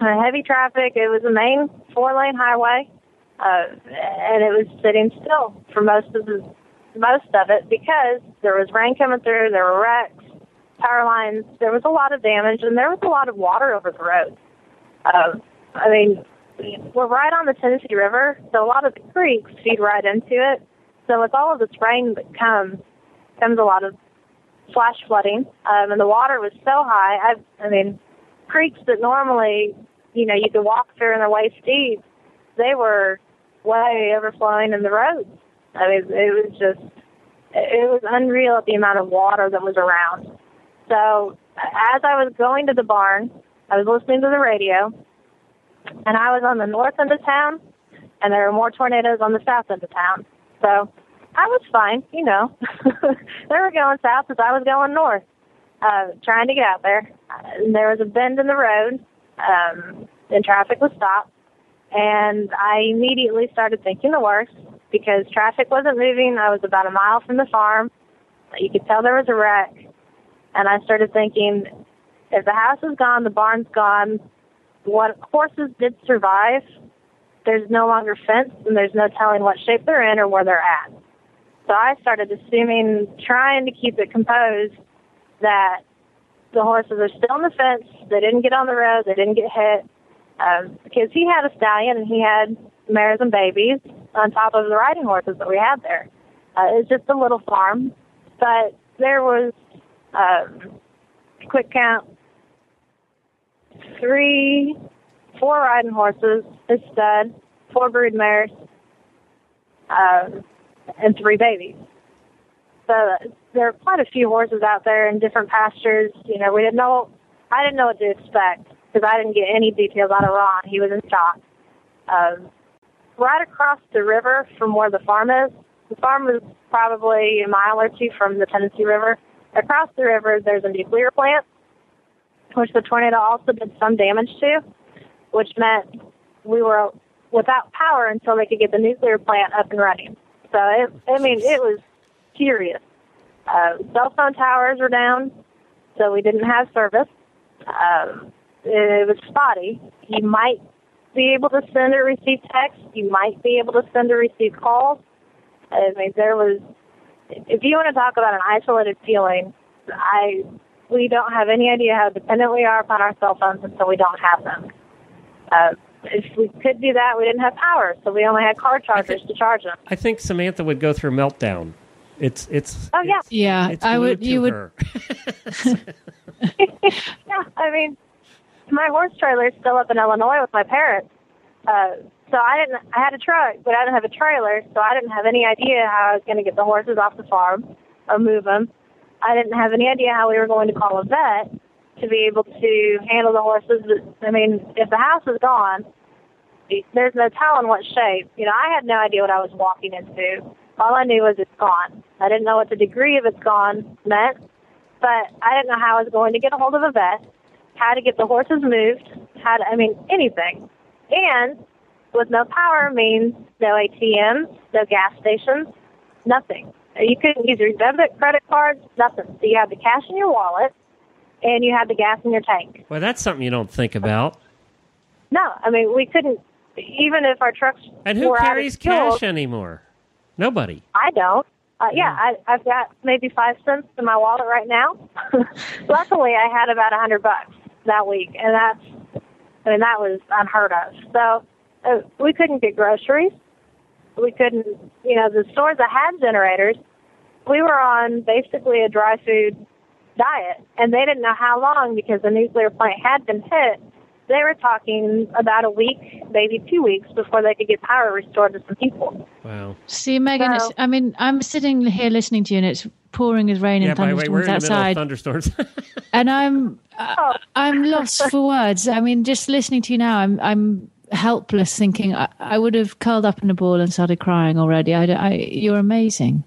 uh, heavy traffic. It was a main four-lane highway, uh, and it was sitting still for most of the most of it because there was rain coming through. There were wrecks, power lines. There was a lot of damage, and there was a lot of water over the road. Uh, I mean, we're right on the Tennessee River, so a lot of the creeks feed right into it. So with all of this rain that comes, comes a lot of flash flooding, um, and the water was so high. I, I mean, creeks that normally, you know, you could walk through and they're waist deep, they were way overflowing in the roads. I mean, it was just, it was unreal the amount of water that was around. So as I was going to the barn, I was listening to the radio, and I was on the north end of town, and there were more tornadoes on the south end of town. So I was fine, you know. (laughs) they were going south as I was going north, uh, trying to get out there. And there was a bend in the road, um, and traffic was stopped. And I immediately started thinking the worst because traffic wasn't moving. I was about a mile from the farm. You could tell there was a wreck. And I started thinking, if the house is gone, the barn's gone, what horses did survive, there's no longer fence and there's no telling what shape they're in or where they're at. So I started assuming, trying to keep it composed, that the horses are still in the fence. They didn't get on the road. They didn't get hit. Um, because he had a stallion and he had mares and babies on top of the riding horses that we had there. Uh, it's just a little farm, but there was um, quick count three, four riding horses, a stud, four brood mares, um, and three babies. So there are quite a few horses out there in different pastures. You know, we didn't know. I didn't know what to expect because I didn't get any details out of Ron. He was in shock. Um, right across the river from where the farm is, the farm is probably a mile or two from the Tennessee River. Across the river, there's a nuclear plant, which the tornado also did some damage to, which meant we were without power until they could get the nuclear plant up and running. So, it, I mean, it was serious. Uh, cell phone towers were down, so we didn't have service. Um, it was spotty. You might be able to send or receive text. You might be able to send or receive calls. I mean, there was. If you want to talk about an isolated feeling, I we don't have any idea how dependent we are upon our cell phones until we don't have them. Uh, if we could do that, we didn't have power, so we only had car chargers to charge them. I think Samantha would go through meltdown. It's it's. Oh, yeah. it's- Yeah, it's I would. glued You to would. (laughs) (laughs) Yeah, I mean, my horse trailer is still up in Illinois with my parents. Uh, so I didn't. I had a truck, but I didn't have a trailer, so I didn't have any idea how I was going to get the horses off the farm or move them. I didn't have any idea how we were going to call a vet to be able to handle the horses. I mean, if the house is gone, there's no telling what shape. You know, I had no idea what I was walking into. All I knew was it's gone. I didn't know what the degree of it's gone meant, but I didn't know how I was going to get a hold of a vet, how to get the horses moved, how to, I mean, anything. And with no power means no ATMs, no gas stations, nothing. You couldn't use your debit, credit cards, nothing. So you had the cash in your wallet, and you had the gas in your tank. Well, that's something you don't think about. No, I mean we couldn't. Even if our trucks And who were out of carries fuel, cash anymore? Nobody. I don't. Uh, yeah, I, I've got maybe five cents in my wallet right now. (laughs) Luckily, I had about a hundred bucks that week, and that's, I mean, that was unheard of. So uh, we couldn't get groceries. We couldn't, you know, the stores that had generators, we were on basically a dry food diet, and they didn't know how long because the nuclear plant had been hit. They were talking about a week, maybe two weeks, before they could get power restored to some people. Wow. See, Megan. It's, So- I mean, I'm sitting here listening to you, and it's pouring as rain Yeah, and by the way, we're thunderstorms in the middle of outside, thunderstorms. (laughs) and I'm uh, I'm lost for words. I mean, just listening to you now, I'm I'm helpless, thinking I, I would have curled up in a ball and started crying already. I, I you're amazing.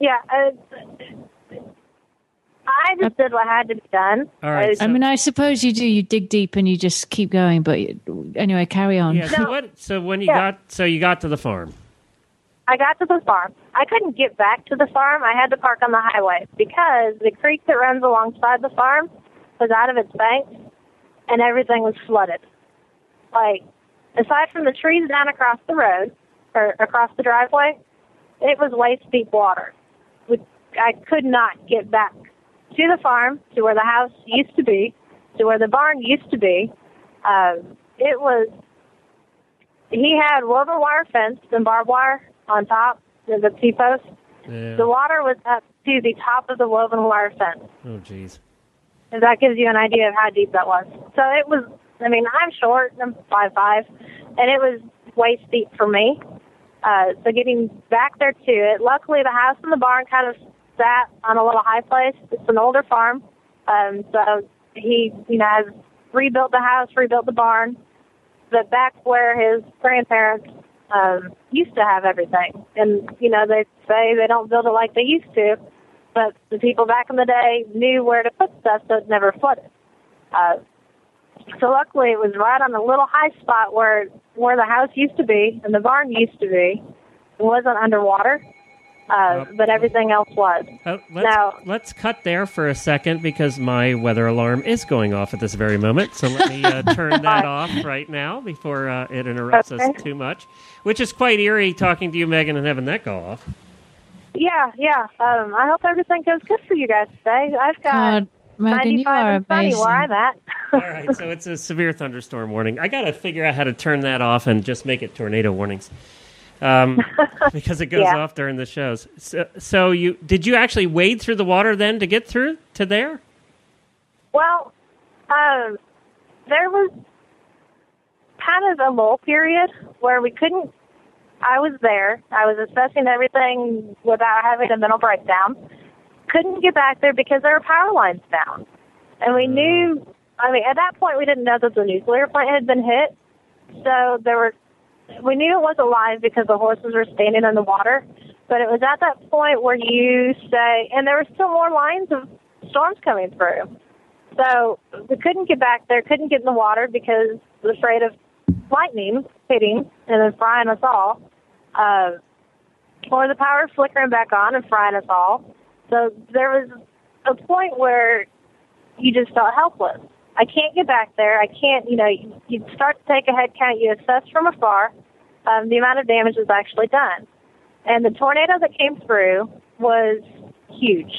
Yeah, uh, I just did what had to be done. All right, Uh, so- I mean, I suppose you do. You dig deep and you just keep going. But you- anyway, carry on. yeah. So No. what? So when you Yeah. got so you got to the farm. I got to the farm. I couldn't get back to the farm. I had to park on the highway because the creek that runs alongside the farm was out of its banks and everything was flooded. Like, aside from the trees down across the road or across the driveway, it was waist deep water. I could not get back to the farm, to where the house used to be, to where the barn used to be. Um, it was he had woven wire fence and barbed wire on top of the T post. Yeah. The water was up to the top of the woven wire fence. Oh, jeez. If that gives you an idea of how deep that was. So it was. I mean, I'm short. I'm five five, and it was waist deep for me. Uh, so getting back there to it. Luckily, the house and the barn kind of sat on a little high place. It's an older farm, um, so he, you know, has rebuilt the house, rebuilt the barn. But back where his grandparents um, used to have everything, and you know, they say they don't build it like they used to, but the people back in the day knew where to put stuff so it never flooded. Uh, so luckily, it was right on a little high spot where where the house used to be and the barn used to be. It wasn't underwater, uh, but everything else was. Uh, let's, Now- let's cut there for a second because my weather alarm is going off at this very moment. So let me uh, (laughs) turn that off right now before uh, it interrupts us too much, which is quite eerie talking to you, Megan, and having that go off. Yeah, yeah. Um, I hope everything goes good for you guys today. I've got God, Megan, you 95 are and sunny amazing. where I'm at. All right, so it's a severe thunderstorm warning. I got to figure out how to turn that off and just make it tornado warnings. Um, (laughs) because it goes Yeah. off during the shows. So, so you did you actually wade through the water then to get through to there? Well, um, there was kind of a lull period where we couldn't. I was there. I was assessing everything without having a mental breakdown. Couldn't get back there because there were power lines down, and we knew. I mean, at that point, we didn't know that the nuclear plant had been hit, so there were. We knew it was alive because the horses were standing in the water, but it was at that point where you say, and there were still more lines of storms coming through. So we couldn't get back there, couldn't get in the water because we was afraid of lightning hitting and then frying us all, uh, or the power flickering back on and frying us all. So there was a point where you just felt helpless. I can't get back there. I can't, you know, you start to take a head count. You assess from afar um, the amount of damage was actually done. And the tornado that came through was huge.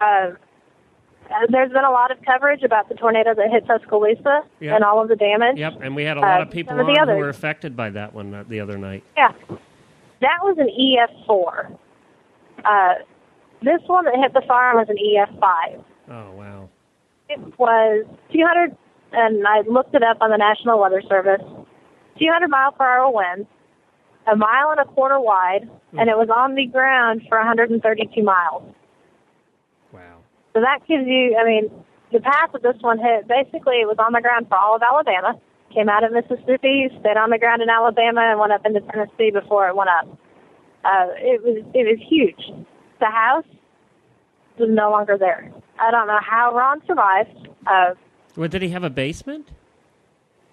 Uh, uh, there's been a lot of coverage about the tornado that hit Tuscaloosa Yep. and all of the damage. Yep, and we had a lot Uh, of people of the on who were affected by that one uh, the other night. Yeah. That was an EF4. Uh, this one that hit the farm was an EF5. Oh wow. It was 200, and I looked it up on the National Weather Service. 200 mile per hour winds, a mile and a quarter wide, and it was on the ground for 132 miles. Wow. So that gives you, I mean, the path that this one hit, basically it was on the ground for all of Alabama, came out of Mississippi, stayed on the ground in Alabama, and went up into Tennessee before it went up. Uh, it was it was huge. The house was no longer there. I don't know how Ron survived. Uh, Well, did he have a basement?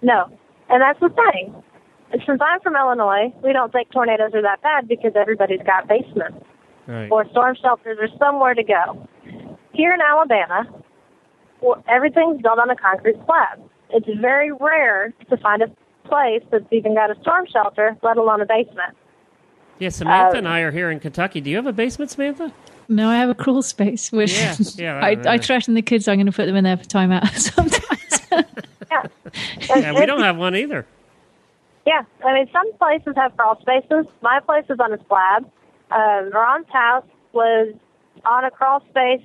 no, and that's the thing. Since I'm from Illinois, we don't think tornadoes are that bad because everybody's got basements. Right. or storm shelters or somewhere to go. Here in Alabama, well, everything's built on a concrete slab. It's very rare to find a place that's even got a storm shelter, let alone a basement. Yeah, Samantha uh, and I are here in Kentucky. Do you have a basement, Samantha? No, I have a crawl space. Which Yeah, yeah, (laughs) I, I- I threaten the kids I'm going to put them in there for timeout (laughs) sometimes. (laughs) Yeah. Yeah, we don't have one either. Yeah, I mean, some places have crawl spaces. My place is on a slab. Um, Ron's house was on a crawl space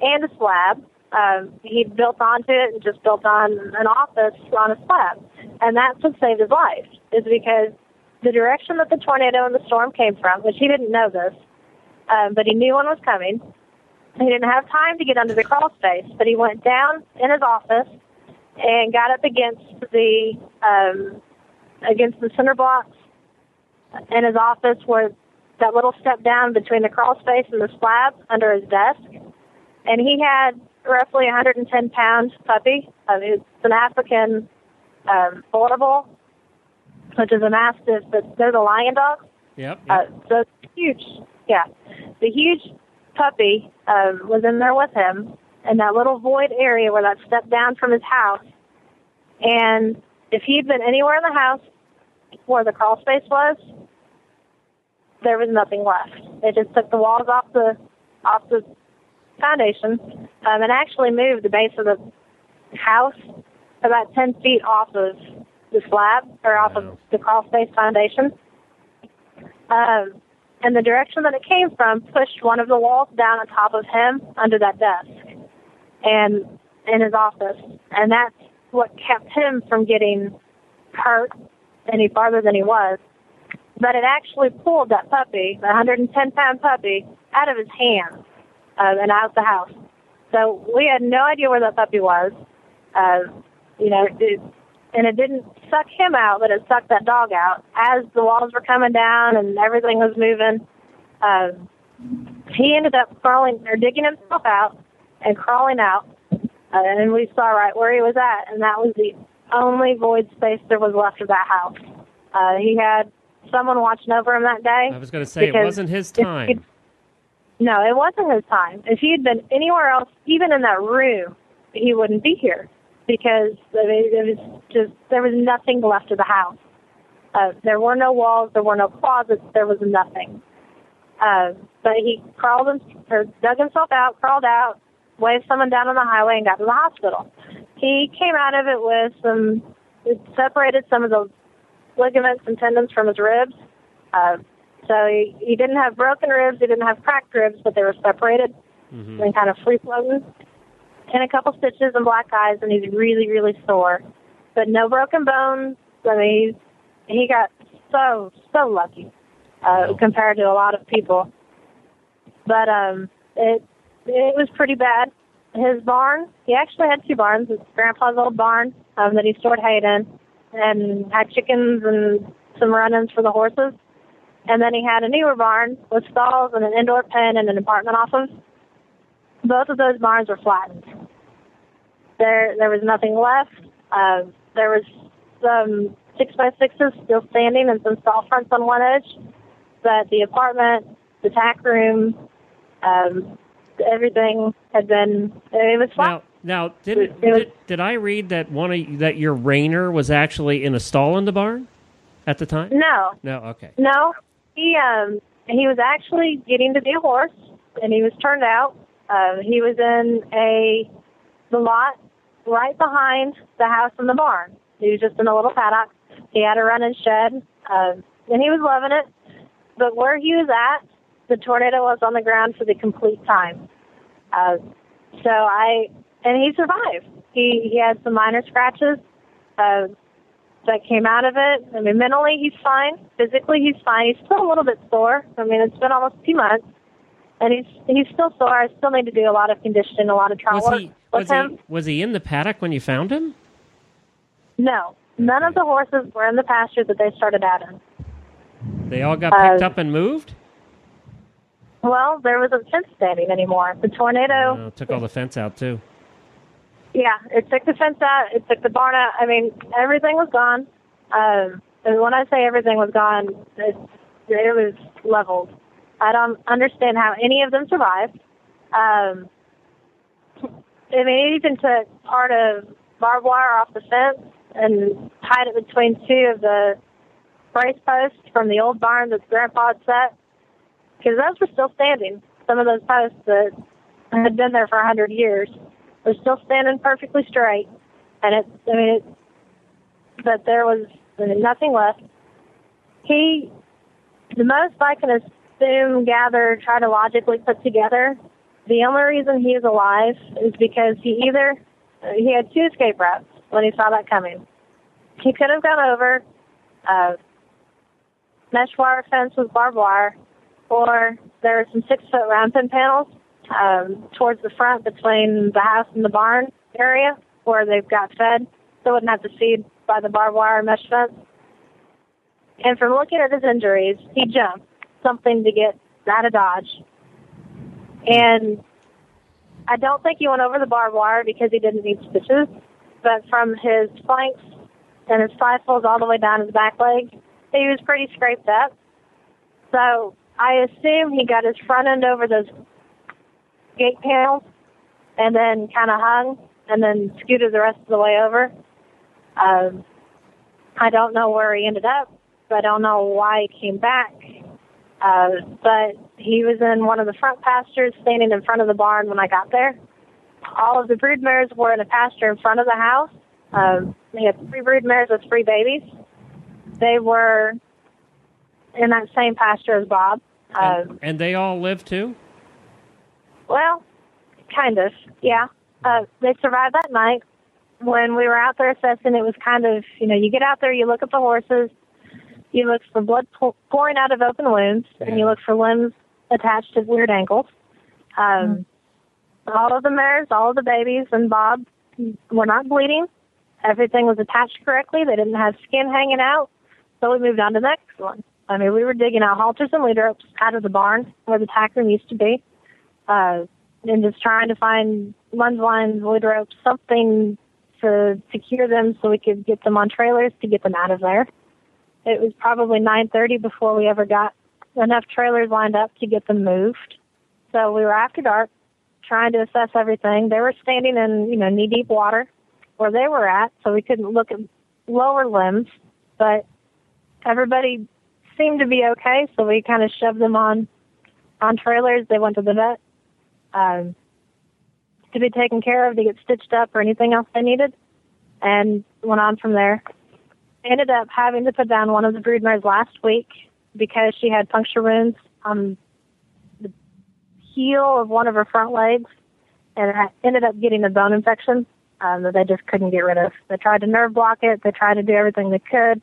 and a slab. Um, he built onto it and just built on an office on a slab. And that's what saved his life, is because the direction that the tornado and the storm came from, which he didn't know this, um, but he knew one was coming. He didn't have time to get under the crawl space, but he went down in his office and got up against the um, against the center blocks in his office where that little step down between the crawl space and the slab under his desk. And he had roughly a 110 pound puppy. Uh, it's an African um, Boerboel which is a mastiff, but they're the lion dogs. Yep. Uh, so huge, yeah. The huge puppy um, was in there with him in that little void area where that stepped down from his house. And if he'd been anywhere in the house where the crawl space was, there was nothing left. They just took the walls off the off the foundation um, and actually moved the base of the house about ten feet off of the slab or off Wow. of the crawl space foundation. Um, and the direction that it came from pushed one of the walls down on top of him under that desk and in his office. And that's what kept him from getting hurt any farther than he was. But it actually pulled that puppy, the 110 pound puppy, out of his hands uh, and out the house. So we had no idea where that puppy was. Uh, you know, it, and it didn't suck him out, but it sucked that dog out as the walls were coming down and everything was moving. Uh, he ended up crawling or digging himself out and crawling out, and we saw right where he was at, and that was the only void space there was left of that house. Uh, he had someone watching over him that day. I was going to say it wasn't his time. No, it wasn't his time. If he had been anywhere else, even in that room, he wouldn't be here because I mean, it was just there was nothing left of the house. Uh, there were no walls, there were no closets, there was nothing. Uh, but he crawled him, or dug himself out, crawled out, waved someone down on the highway, and got to the hospital. He came out of it with some, it separated some of the ligaments and tendons from his ribs. Uh, so he, he didn't have broken ribs, he didn't have cracked ribs, but they were separated Mm-hmm. and kind of free floating. And a couple stitches and black eyes, and he's really, really sore. But no broken bones. I mean, he's, he got so, so lucky uh, compared to a lot of people. But um, it it was pretty bad. His barn, he actually had two barns. His grandpa's old barn um, that he stored hay in, and had chickens and some run-ins for the horses. And then he had a newer barn with stalls and an indoor pen and an apartment off of. Both of those barns were flattened. There, there was nothing left. Uh, there was some six by sixes still standing and some stall fronts on one edge, but the apartment, the tack room, um, everything had been it was flat. Now, now, did, It was- did did I read that one of that your reiner was actually in a stall in the barn at the time? no, No. Okay. No, he um he was actually getting to be a horse, and he was turned out. Uh, he was in a the lot right behind the house and the barn. He was just in a little paddock. He had a run-in shed, uh, and he was loving it. But where he was at, the tornado was on the ground for the complete time. Uh, so I and he survived. He he had some minor scratches uh, that came out of it. I mean, mentally he's fine. Physically he's fine. He's still a little bit sore. I mean, it's been almost two months, and he's he's still sore. I still need to do a lot of conditioning, a lot of trial Was work he with was him. he was he in the paddock when you found him? No, none of the horses were in the pasture that they started out in. They all got Uh, picked up and moved. Well, there wasn't a fence standing anymore. The tornado Oh, took all the fence out too. Yeah, it took the fence out. It took the barn out. I mean, everything was gone. Um, and when I say everything was gone, it, it was leveled. I don't understand how any of them survived. Um, I mean, it even took part of barbed wire off the fence and tied it between two of the brace posts from the old barn that Grandpa had set. Because those were still standing. Some of those posts that had been there for a hundred years were still standing perfectly straight. And it, I mean, it, but there was nothing left. He, the most I can assume, gather, try to logically put together, the only reason he is alive is because he either, he had two escape routes when he saw that coming. He could have gone over uh, mesh wire fence with barbed wire, or there are some six foot round pin panels um, towards the front between the house and the barn area where they've got fed, so it wouldn't have to feed by the barbed wire mesh fence. And from looking at his injuries, he jumped something to get out of Dodge. And I don't think he went over the barbed wire because he didn't need stitches, but from his flanks and his stifles all the way down his back leg, he was pretty scraped up. So I assume he got his front end over those gate panels and then kind of hung and then scooted the rest of the way over. Um, I don't know where he ended up. I don't know why he came back. Uh, but he was in one of the front pastures standing in front of the barn when I got there. All of the brood mares were in a pasture in front of the house. Um, he had three brood mares with three babies. They were in that same pasture as Bob. Uh, And, and they all live too. well, kind of, yeah. Uh, they survived that night. When we were out there assessing, it was kind of, you know, you get out there, you look at the horses, you look for blood pour- pouring out of open wounds, and you look for limbs attached to weird ankles. Um, All of the mares, all of the babies, and Bob were not bleeding. Everything was attached correctly. They didn't have skin hanging out. So we moved on to the next one. I mean, we were digging out halters and lead out of the barn where the tack room used to be, uh, and just trying to find lunge lines, lead ropes, something to secure them so we could get them on trailers to get them out of there. It was probably 9:30 before we ever got enough trailers lined up to get them moved. So we were after dark, trying to assess everything. They were standing in, you know, knee deep water where they were at, so we couldn't look at lower limbs. But everybody seemed to be okay, so we kind of shoved them on on trailers. They went to the vet um, to be taken care of, to get stitched up or anything else they needed, and went on from there. Ended up having to put down one of the broodmares last week because she had puncture wounds on the heel of one of her front legs, and ended up getting a bone infection um, that they just couldn't get rid of. They tried to nerve block it. They tried to do everything they could.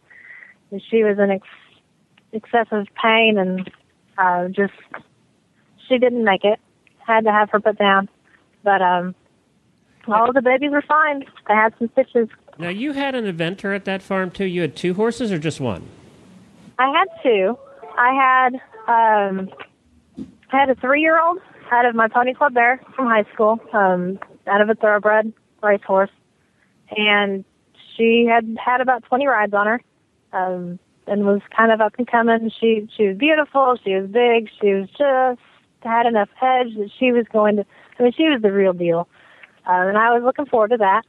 And she was in ex- excessive pain and uh, just she didn't make it. Had to have her put down, but um, all the babies were fine. They had some stitches. Now you had an eventer at that farm too. You had two horses or just one? I had two. I had um, I had a three-year-old out of my pony club there from high school, um, out of a thoroughbred racehorse, and she had had about 20 rides on her, um, and was kind of up and coming. She she was beautiful. She was big. She was just had enough edge that she was going to. I mean, she was the real deal, uh, and I was looking forward to that.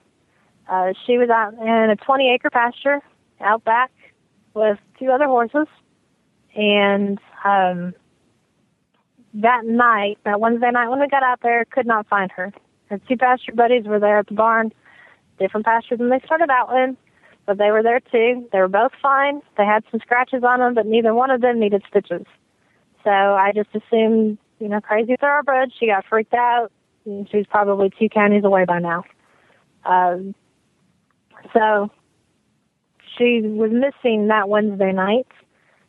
Uh, she was out in a 20 acre pasture out back with two other horses, and um, that night, that Wednesday night when we got out there, could not find her. Her two pasture buddies were there at the barn, different pasture than they started out in, but they were there too. They were both fine. They had some scratches on them, but neither one of them needed stitches. So I just assumed, you know, crazy thoroughbred. She got freaked out. And she's probably two counties away by now. Um, so she was missing that Wednesday night.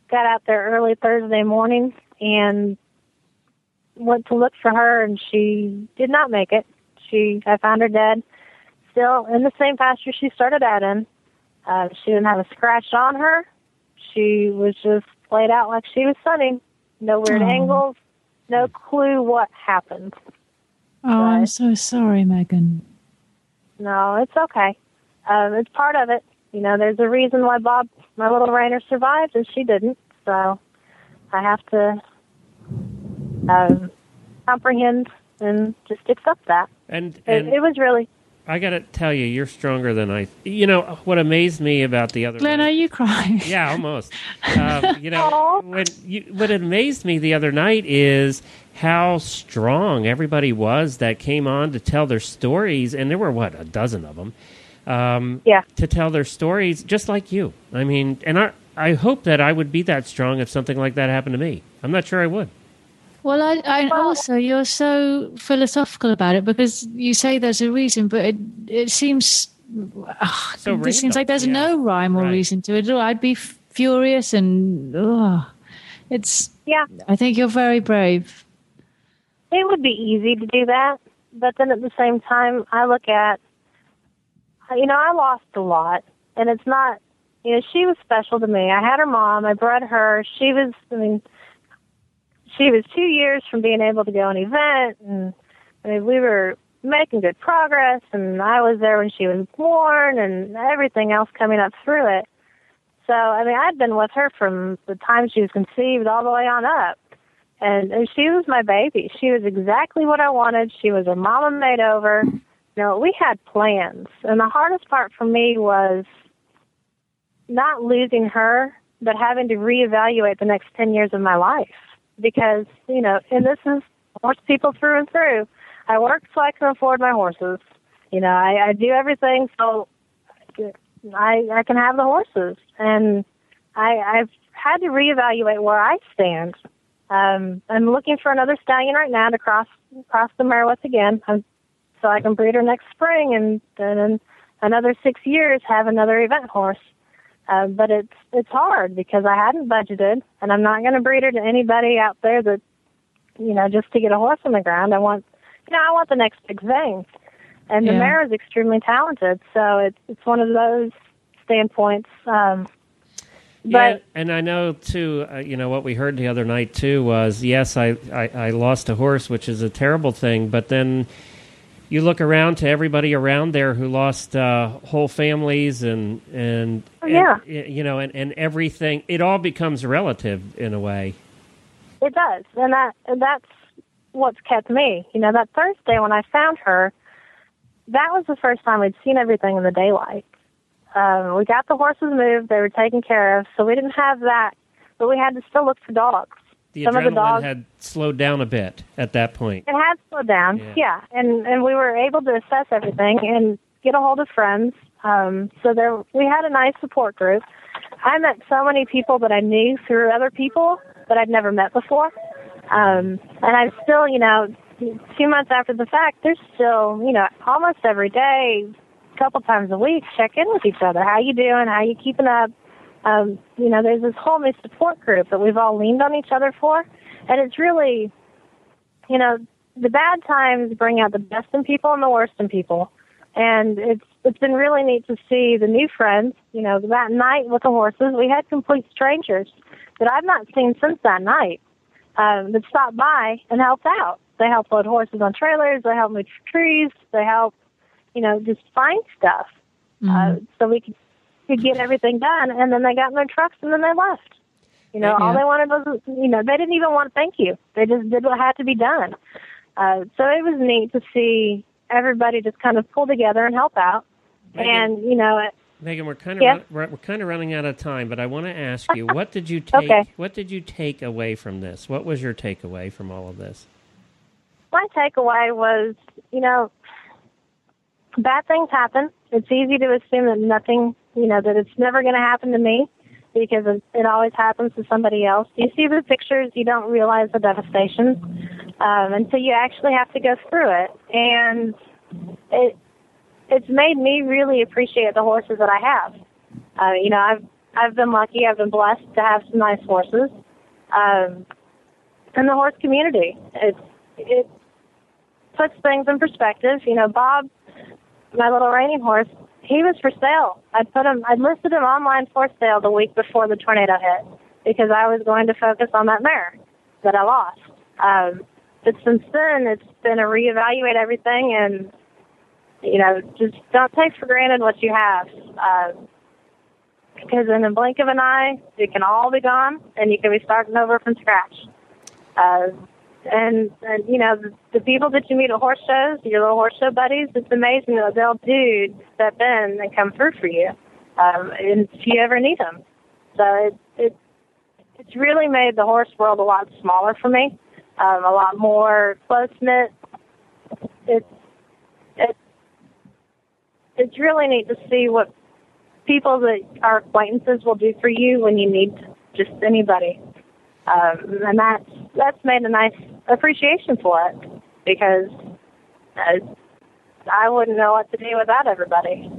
Got out there early Thursday morning and went to look for her, and she did not make it. She, I found her dead, still in the same pasture she started out in. Uh, she didn't have a scratch on her. She was just laid out like she was sunning. No weird Aw. angles. No clue what happened. Oh, I'm so sorry, Megan. No, it's okay. Um, it's part of it. You know, there's a reason why Bob, my little reiner, survived and she didn't. So I have to um, comprehend and just accept that. And It, and it was really I got to tell you, you're stronger than I. You know what amazed me about the other. Glenn, night- are you crying? (laughs) Yeah, almost. um, you know, (laughs) you, what amazed me the other night is how strong everybody was that came on to tell their stories, and there were what a dozen of them. Um, Yeah. To tell their stories, just like you. I mean, and I I hope that I would be that strong if something like that happened to me. I'm not sure I would. Well, I, I Well- also you're so philosophical about it because you say there's a reason, but it it seems ugh, So it seems like there's yeah. no rhyme or Right. reason to it. at all. I'd be f- furious and ugh. it's. yeah. I think you're very brave. It would be easy to do that, but then at the same time, I look at, you know, I lost a lot, and it's not, you know, she was special to me. I had her mom, I bred her. She was, I mean, she was two years from being able to go an event, and I mean, we were making good progress, and I was there when she was born, and everything else coming up through it. So, I mean, I'd been with her from the time she was conceived all the way on up and, and she was my baby. She was exactly what I wanted. She was a mama made over. You know, we had plans, and the hardest part for me was not losing her, but having to reevaluate the next ten years of my life because you know, and this is horse people through and through. I work so I can afford my horses. You know, I, I do everything so I I can have the horses, and I I've had to reevaluate where I stand. Um, I'm looking for another stallion right now to cross cross the Merowith again, um, so I can breed her next spring, and then in another six years have another event horse. Uh, but it's it's hard because I hadn't budgeted, and I'm not going to breed her to anybody out there that you know just to get a horse on the ground. I want you know I want the next big thing, and the mare is extremely talented, so it's it's one of those standpoints. Um, yeah, but and I know too. Uh, you know what we heard the other night too was yes, I, I I lost a horse, which is a terrible thing. But then you look around to everybody around there who lost uh, whole families and and, Oh, yeah. y- you know and, and everything. It all becomes relative in a way. It does, and that and that's what's kept me. You know, that Thursday when I found her, that was the first time we'd seen everything in the daylight. Um, we got the horses moved; they were taken care of, so we didn't have that, but we had to still look for dogs. The Some of adrenaline the dogs had slowed down a bit at that point. it had slowed down, Yeah. yeah. and and we were able to assess everything and get a hold of friends. Um, so there, we had a nice support group. I met so many people that I knew through other people that I'd never met before, um, and I'm still, you know, two months after the fact, there's still, you know, almost every day, a couple times a week, check in with each other. How you doing? How you keeping up? Um, you know, there's this whole new support group that we've all leaned on each other for, and it's really you know, the bad times bring out the best in people and the worst in people. And it's it's been really neat to see the new friends. You know, that night with the horses, we had complete strangers that I've not seen since that night um, that stopped by and helped out. They helped load horses on trailers. They helped move trees. They helped, you know, just find stuff uh, so we could could get everything done. And then they got in their trucks and then they left. You know, all they wanted was, you know, they didn't even want to thank you. They just did what had to be done. Uh, so it was neat to see everybody just kind of pull together and help out. Megan. And, you know, Megan, we're kind of Yeah. we're, we're kind of running out of time, but I want to ask you, what did you (laughs) take? Okay. What did you take away from this? What was your takeaway from all of this? my takeaway was, you know, bad things happen. It's easy to assume that nothing, you know, that it's never going to happen to me because it, always happens to somebody else. You see the pictures, you don't realize the devastation um, until you actually have to go through it, and it it's made me really appreciate the horses that I have. Uh, you know, I've I've been lucky. I've been blessed to have some nice horses. Um, and the horse community. It it puts things in perspective. You know, Bob, my little reining horse, he was for sale. I put him, I listed him online for sale the week before the tornado hit because I was going to focus on that mare that I lost. Um, but since then, it's been a reevaluate everything and you know, just don't take for granted what you have. Uh, because in the blink of an eye, it can all be gone, and you can be starting over from scratch. Uh, and, and you know, the, the people that you meet at horse shows, your little horse show buddies, it's amazing what they'll do to step in and come through for you, um, and if you ever need them. So it, it it's really made the horse world a lot smaller for me, um, a lot more close knit. It's it, it's really neat to see what people that are acquaintances will do for you when you need just anybody. Um, and that's that's made a nice appreciation for it because uh, I wouldn't know what to do without everybody.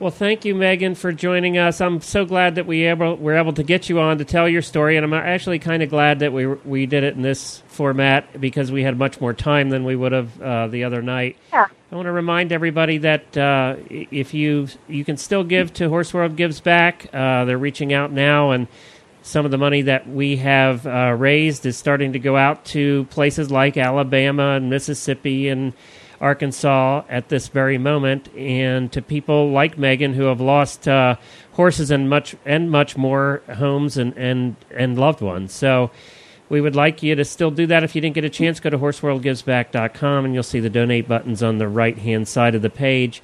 Well, thank you, Megan, for joining us. I'm so glad that we able were able to get you on to tell your story, and I'm actually kind of glad that we we did it in this format because we had much more time than we would have uh, the other night. Yeah. I want to remind everybody that uh, if you you can still give to Horse World Gives Back, uh, they're reaching out now, and some of the money that we have uh, raised is starting to go out to places like Alabama and Mississippi and Arkansas at this very moment, and to people like Megan who have lost uh, horses and much and much more homes and, and, and loved ones. So we would like you to still do that. If you didn't get a chance, go to horseworldgivesback.com and you'll see the donate buttons on the right hand side of the page.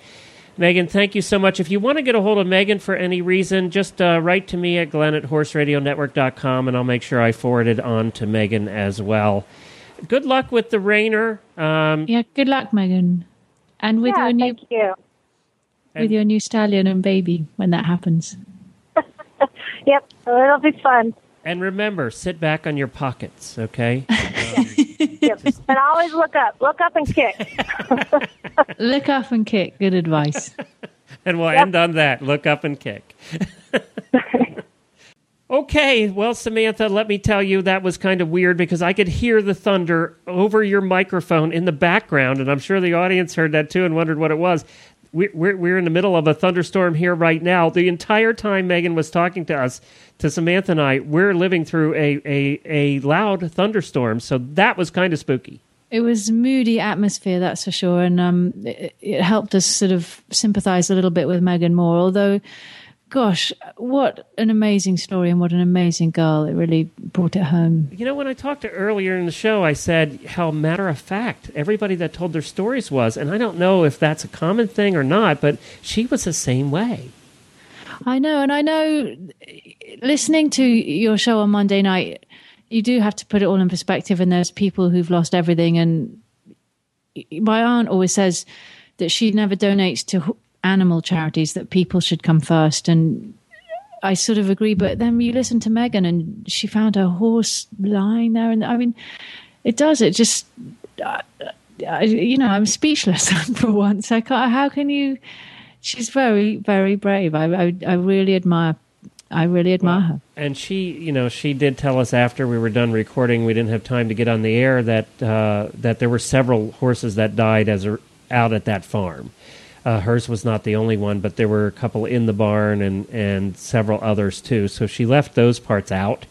Megan, thank you so much. If you want to get a hold of Megan for any reason, just uh, write to me at glenn at horseradionetwork.com and I'll make sure I forward it on to Megan as well. Good luck with the reiner. Um, Yeah, good luck, Megan. And with yeah, your new thank you. with your new stallion and baby when that happens. (laughs) Yep, it'll be fun. and remember, sit back on your pockets, okay? (laughs) Yep. and always look up. Look up and kick. (laughs) Look up and kick. Good advice. (laughs) And we'll end on that. Look up and kick. (laughs) okay, well, Samantha, let me tell you that was kind of weird because I could hear the thunder over your microphone in the background, and I'm sure the audience heard that too and wondered what it was. We're, we're, in the middle of a thunderstorm here right now. The entire time Megan was talking to us, to Samantha and I, we're living through a, a, a loud thunderstorm, so that was kind of spooky. It was moody atmosphere, that's for sure, and um, it, it helped us sort of sympathise a little bit with Megan more. Although, gosh, what an amazing story and what an amazing girl! It really brought it home. You know, when I talked to earlier in the show, I said how matter of fact everybody that told their stories was, and I don't know if that's a common thing or not, but she was the same way. I know, and I know. Listening to your show on Monday night, you do have to put it all in perspective. And there's people who've lost everything. And my aunt always says that she never donates to animal charities; that people should come first. And I sort of agree. But then you listen to Megan, and she found her horse lying there, and I mean, it does. It just. I, you know, I'm speechless (laughs) for once. I can't. How can you? She's very, very brave. I, I, I really admire. I really admire her. And she, you know, she did tell us after we were done recording, we didn't have time to get on the air that uh, that there were several horses that died as a, out at that farm. Uh, hers was not the only one, but there were a couple in the barn and and several others too. So she left those parts out.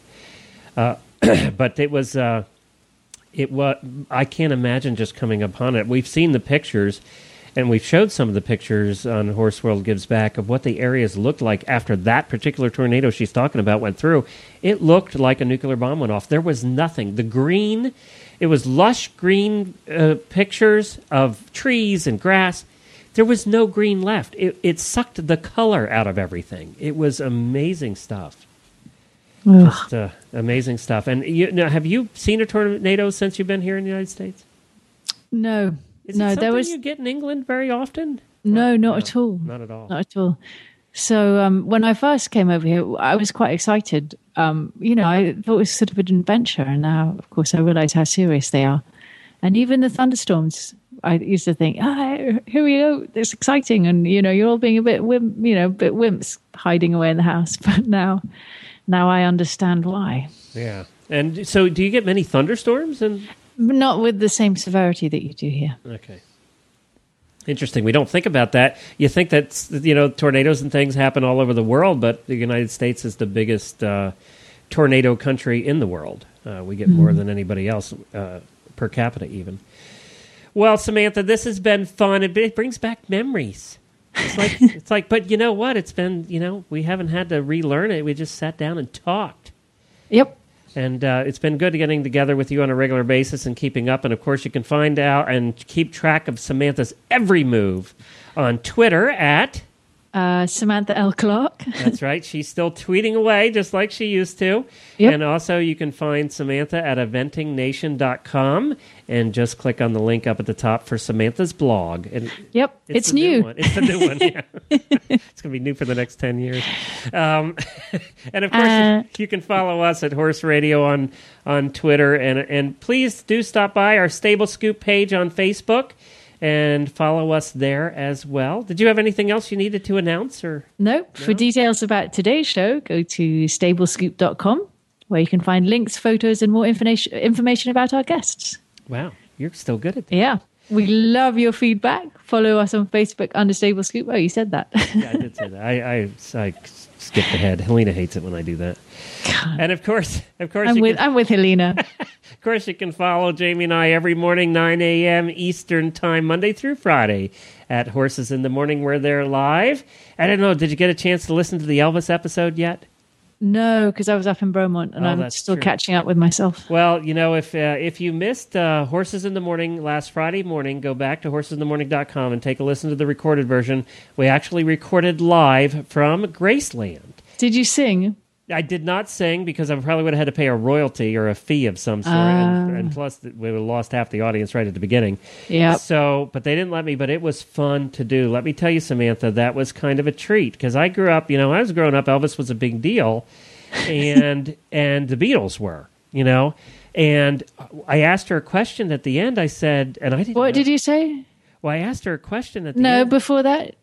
Uh, (clears throat) but it was uh, it was I can't imagine just coming upon it. We've seen the pictures, and we've showed some of the pictures on Horse World Gives Back of what the areas looked like after that particular tornado she's talking about went through. It looked like a nuclear bomb went off. There was nothing. The green, it was lush green uh, pictures of trees and grass. There was no green left. It, it sucked the color out of everything. It was amazing stuff. Ugh. Just, uh, amazing stuff. And you now, have you seen a tornado since you've been here in the United States? No, Is no, there was you get in England very often? no, not at all. Not at all. Not at all. So um, when I first came over here, I was quite excited. Um, you know, I thought it was sort of an adventure, and now, of course, I realise how serious they are. And even the thunderstorms, I used to think, ah, here we go, it's exciting, and you know, you're all being a bit, wimp, you know, bit wimps hiding away in the house. (laughs) But now, now I understand why. Yeah. And so, do you get many thunderstorms? And Not with the same severity that you do here. okay, interesting. We don't think about that. You think that you know tornadoes and things happen all over the world, but the United States is the biggest uh, tornado country in the world. Uh, we get more than anybody else uh, per capita, even. Well, Samantha, this has been fun. It, it brings back memories. It's like (laughs) it's like, but you know what? It's been you know we haven't had to relearn it. We just sat down and talked. Yep. And uh, it's been good getting together with you on a regular basis and keeping up. And of course, you can find out and keep track of Samantha's every move on Twitter at. Uh, Samantha L. Clark. That's right. She's still tweeting away just like she used to. Yep. And also, you can find Samantha at eventingnation.com and just click on the link up at the top for Samantha's blog. And Yep. It's, the new. one. It's a new one. Yeah. it's going to be new for the next 10 years. Um, (laughs) and of course, Uh. you, you can follow us at Horse Radio on, on Twitter. And, and please do stop by our Stable Scoop page on Facebook and follow us there as well. Did you have anything else you needed to announce? or Nope. For details about today's show, go to stablescoop.com, where you can find links, photos, and more information information about our guests. Wow, you're still good at that. Yeah. We love your feedback. Follow us on Facebook under Stable Scoop. Oh, you said that. Yeah, I did say that. I, I, I skipped ahead. Helena hates it when I do that. And of course, of course, I'm with can, I'm with Helena. (laughs) of course, you can follow Jamie and I every morning, 9 a.m. Eastern Time, Monday through Friday, at Horses in the Morning, where they're live. I don't know. Did you get a chance to listen to the Elvis episode yet? no, because I was up in Bromont and Oh, I'm still true. catching up with myself. Well, you know, if uh, if you missed uh, Horses in the Morning last Friday morning, go back to horsesinthemorning.com and take a listen to the recorded version. We actually recorded live from Graceland. Did you sing? I did not sing because I probably would have had to pay a royalty or a fee of some sort, and, ah. and plus we would have lost half the audience right at the beginning. Yeah. So, but they didn't let me. But it was fun to do. Let me tell you, Samantha, that was kind of a treat because I grew up. You know, I was growing up, Elvis was a big deal, and (laughs) and the Beatles were. You know, and I asked her a question at the end. I said, and I didn't. What know- did you say? Well, I asked her a question at the No, end. before that,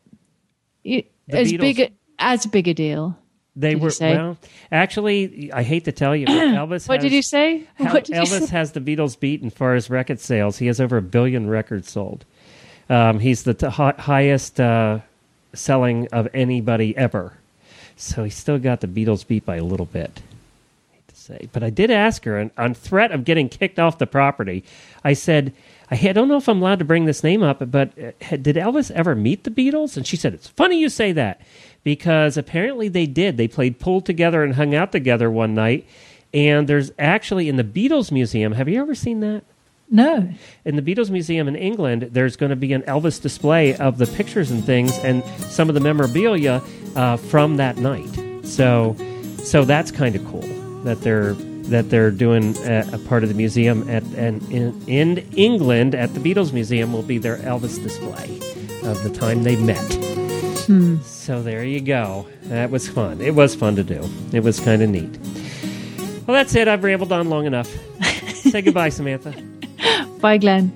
you, as Beatles. big a, as big a deal. They did you were well. Actually, I hate to tell you, but (clears throat) Elvis. What did you say? What did you Elvis say? has the Beatles beat as far as record sales. He has over a billion records sold. Um, he's the t- highest uh, selling of anybody ever. So he still got the Beatles beat by a little bit. hate to say, but I did ask her, and on threat of getting kicked off the property, I said, I don't know if I'm allowed to bring this name up, but uh, did Elvis ever meet the Beatles? And she said, It's funny you say that because apparently they did. They played pool together and hung out together one night. And there's actually in the Beatles Museum, have you ever seen that? No. In the Beatles Museum in England, there's going to be an Elvis display of the pictures and things and some of the memorabilia uh, from that night. So, so that's kind of cool that they're that they're doing a, a part of the museum at and in, in England at the Beatles Museum will be their Elvis display of the time they met. Hmm. So there you go. That was fun. It was fun to do. It was kind of neat. Well, that's it. I've rambled on long enough. (laughs) Say goodbye, Samantha. Bye, Glenn.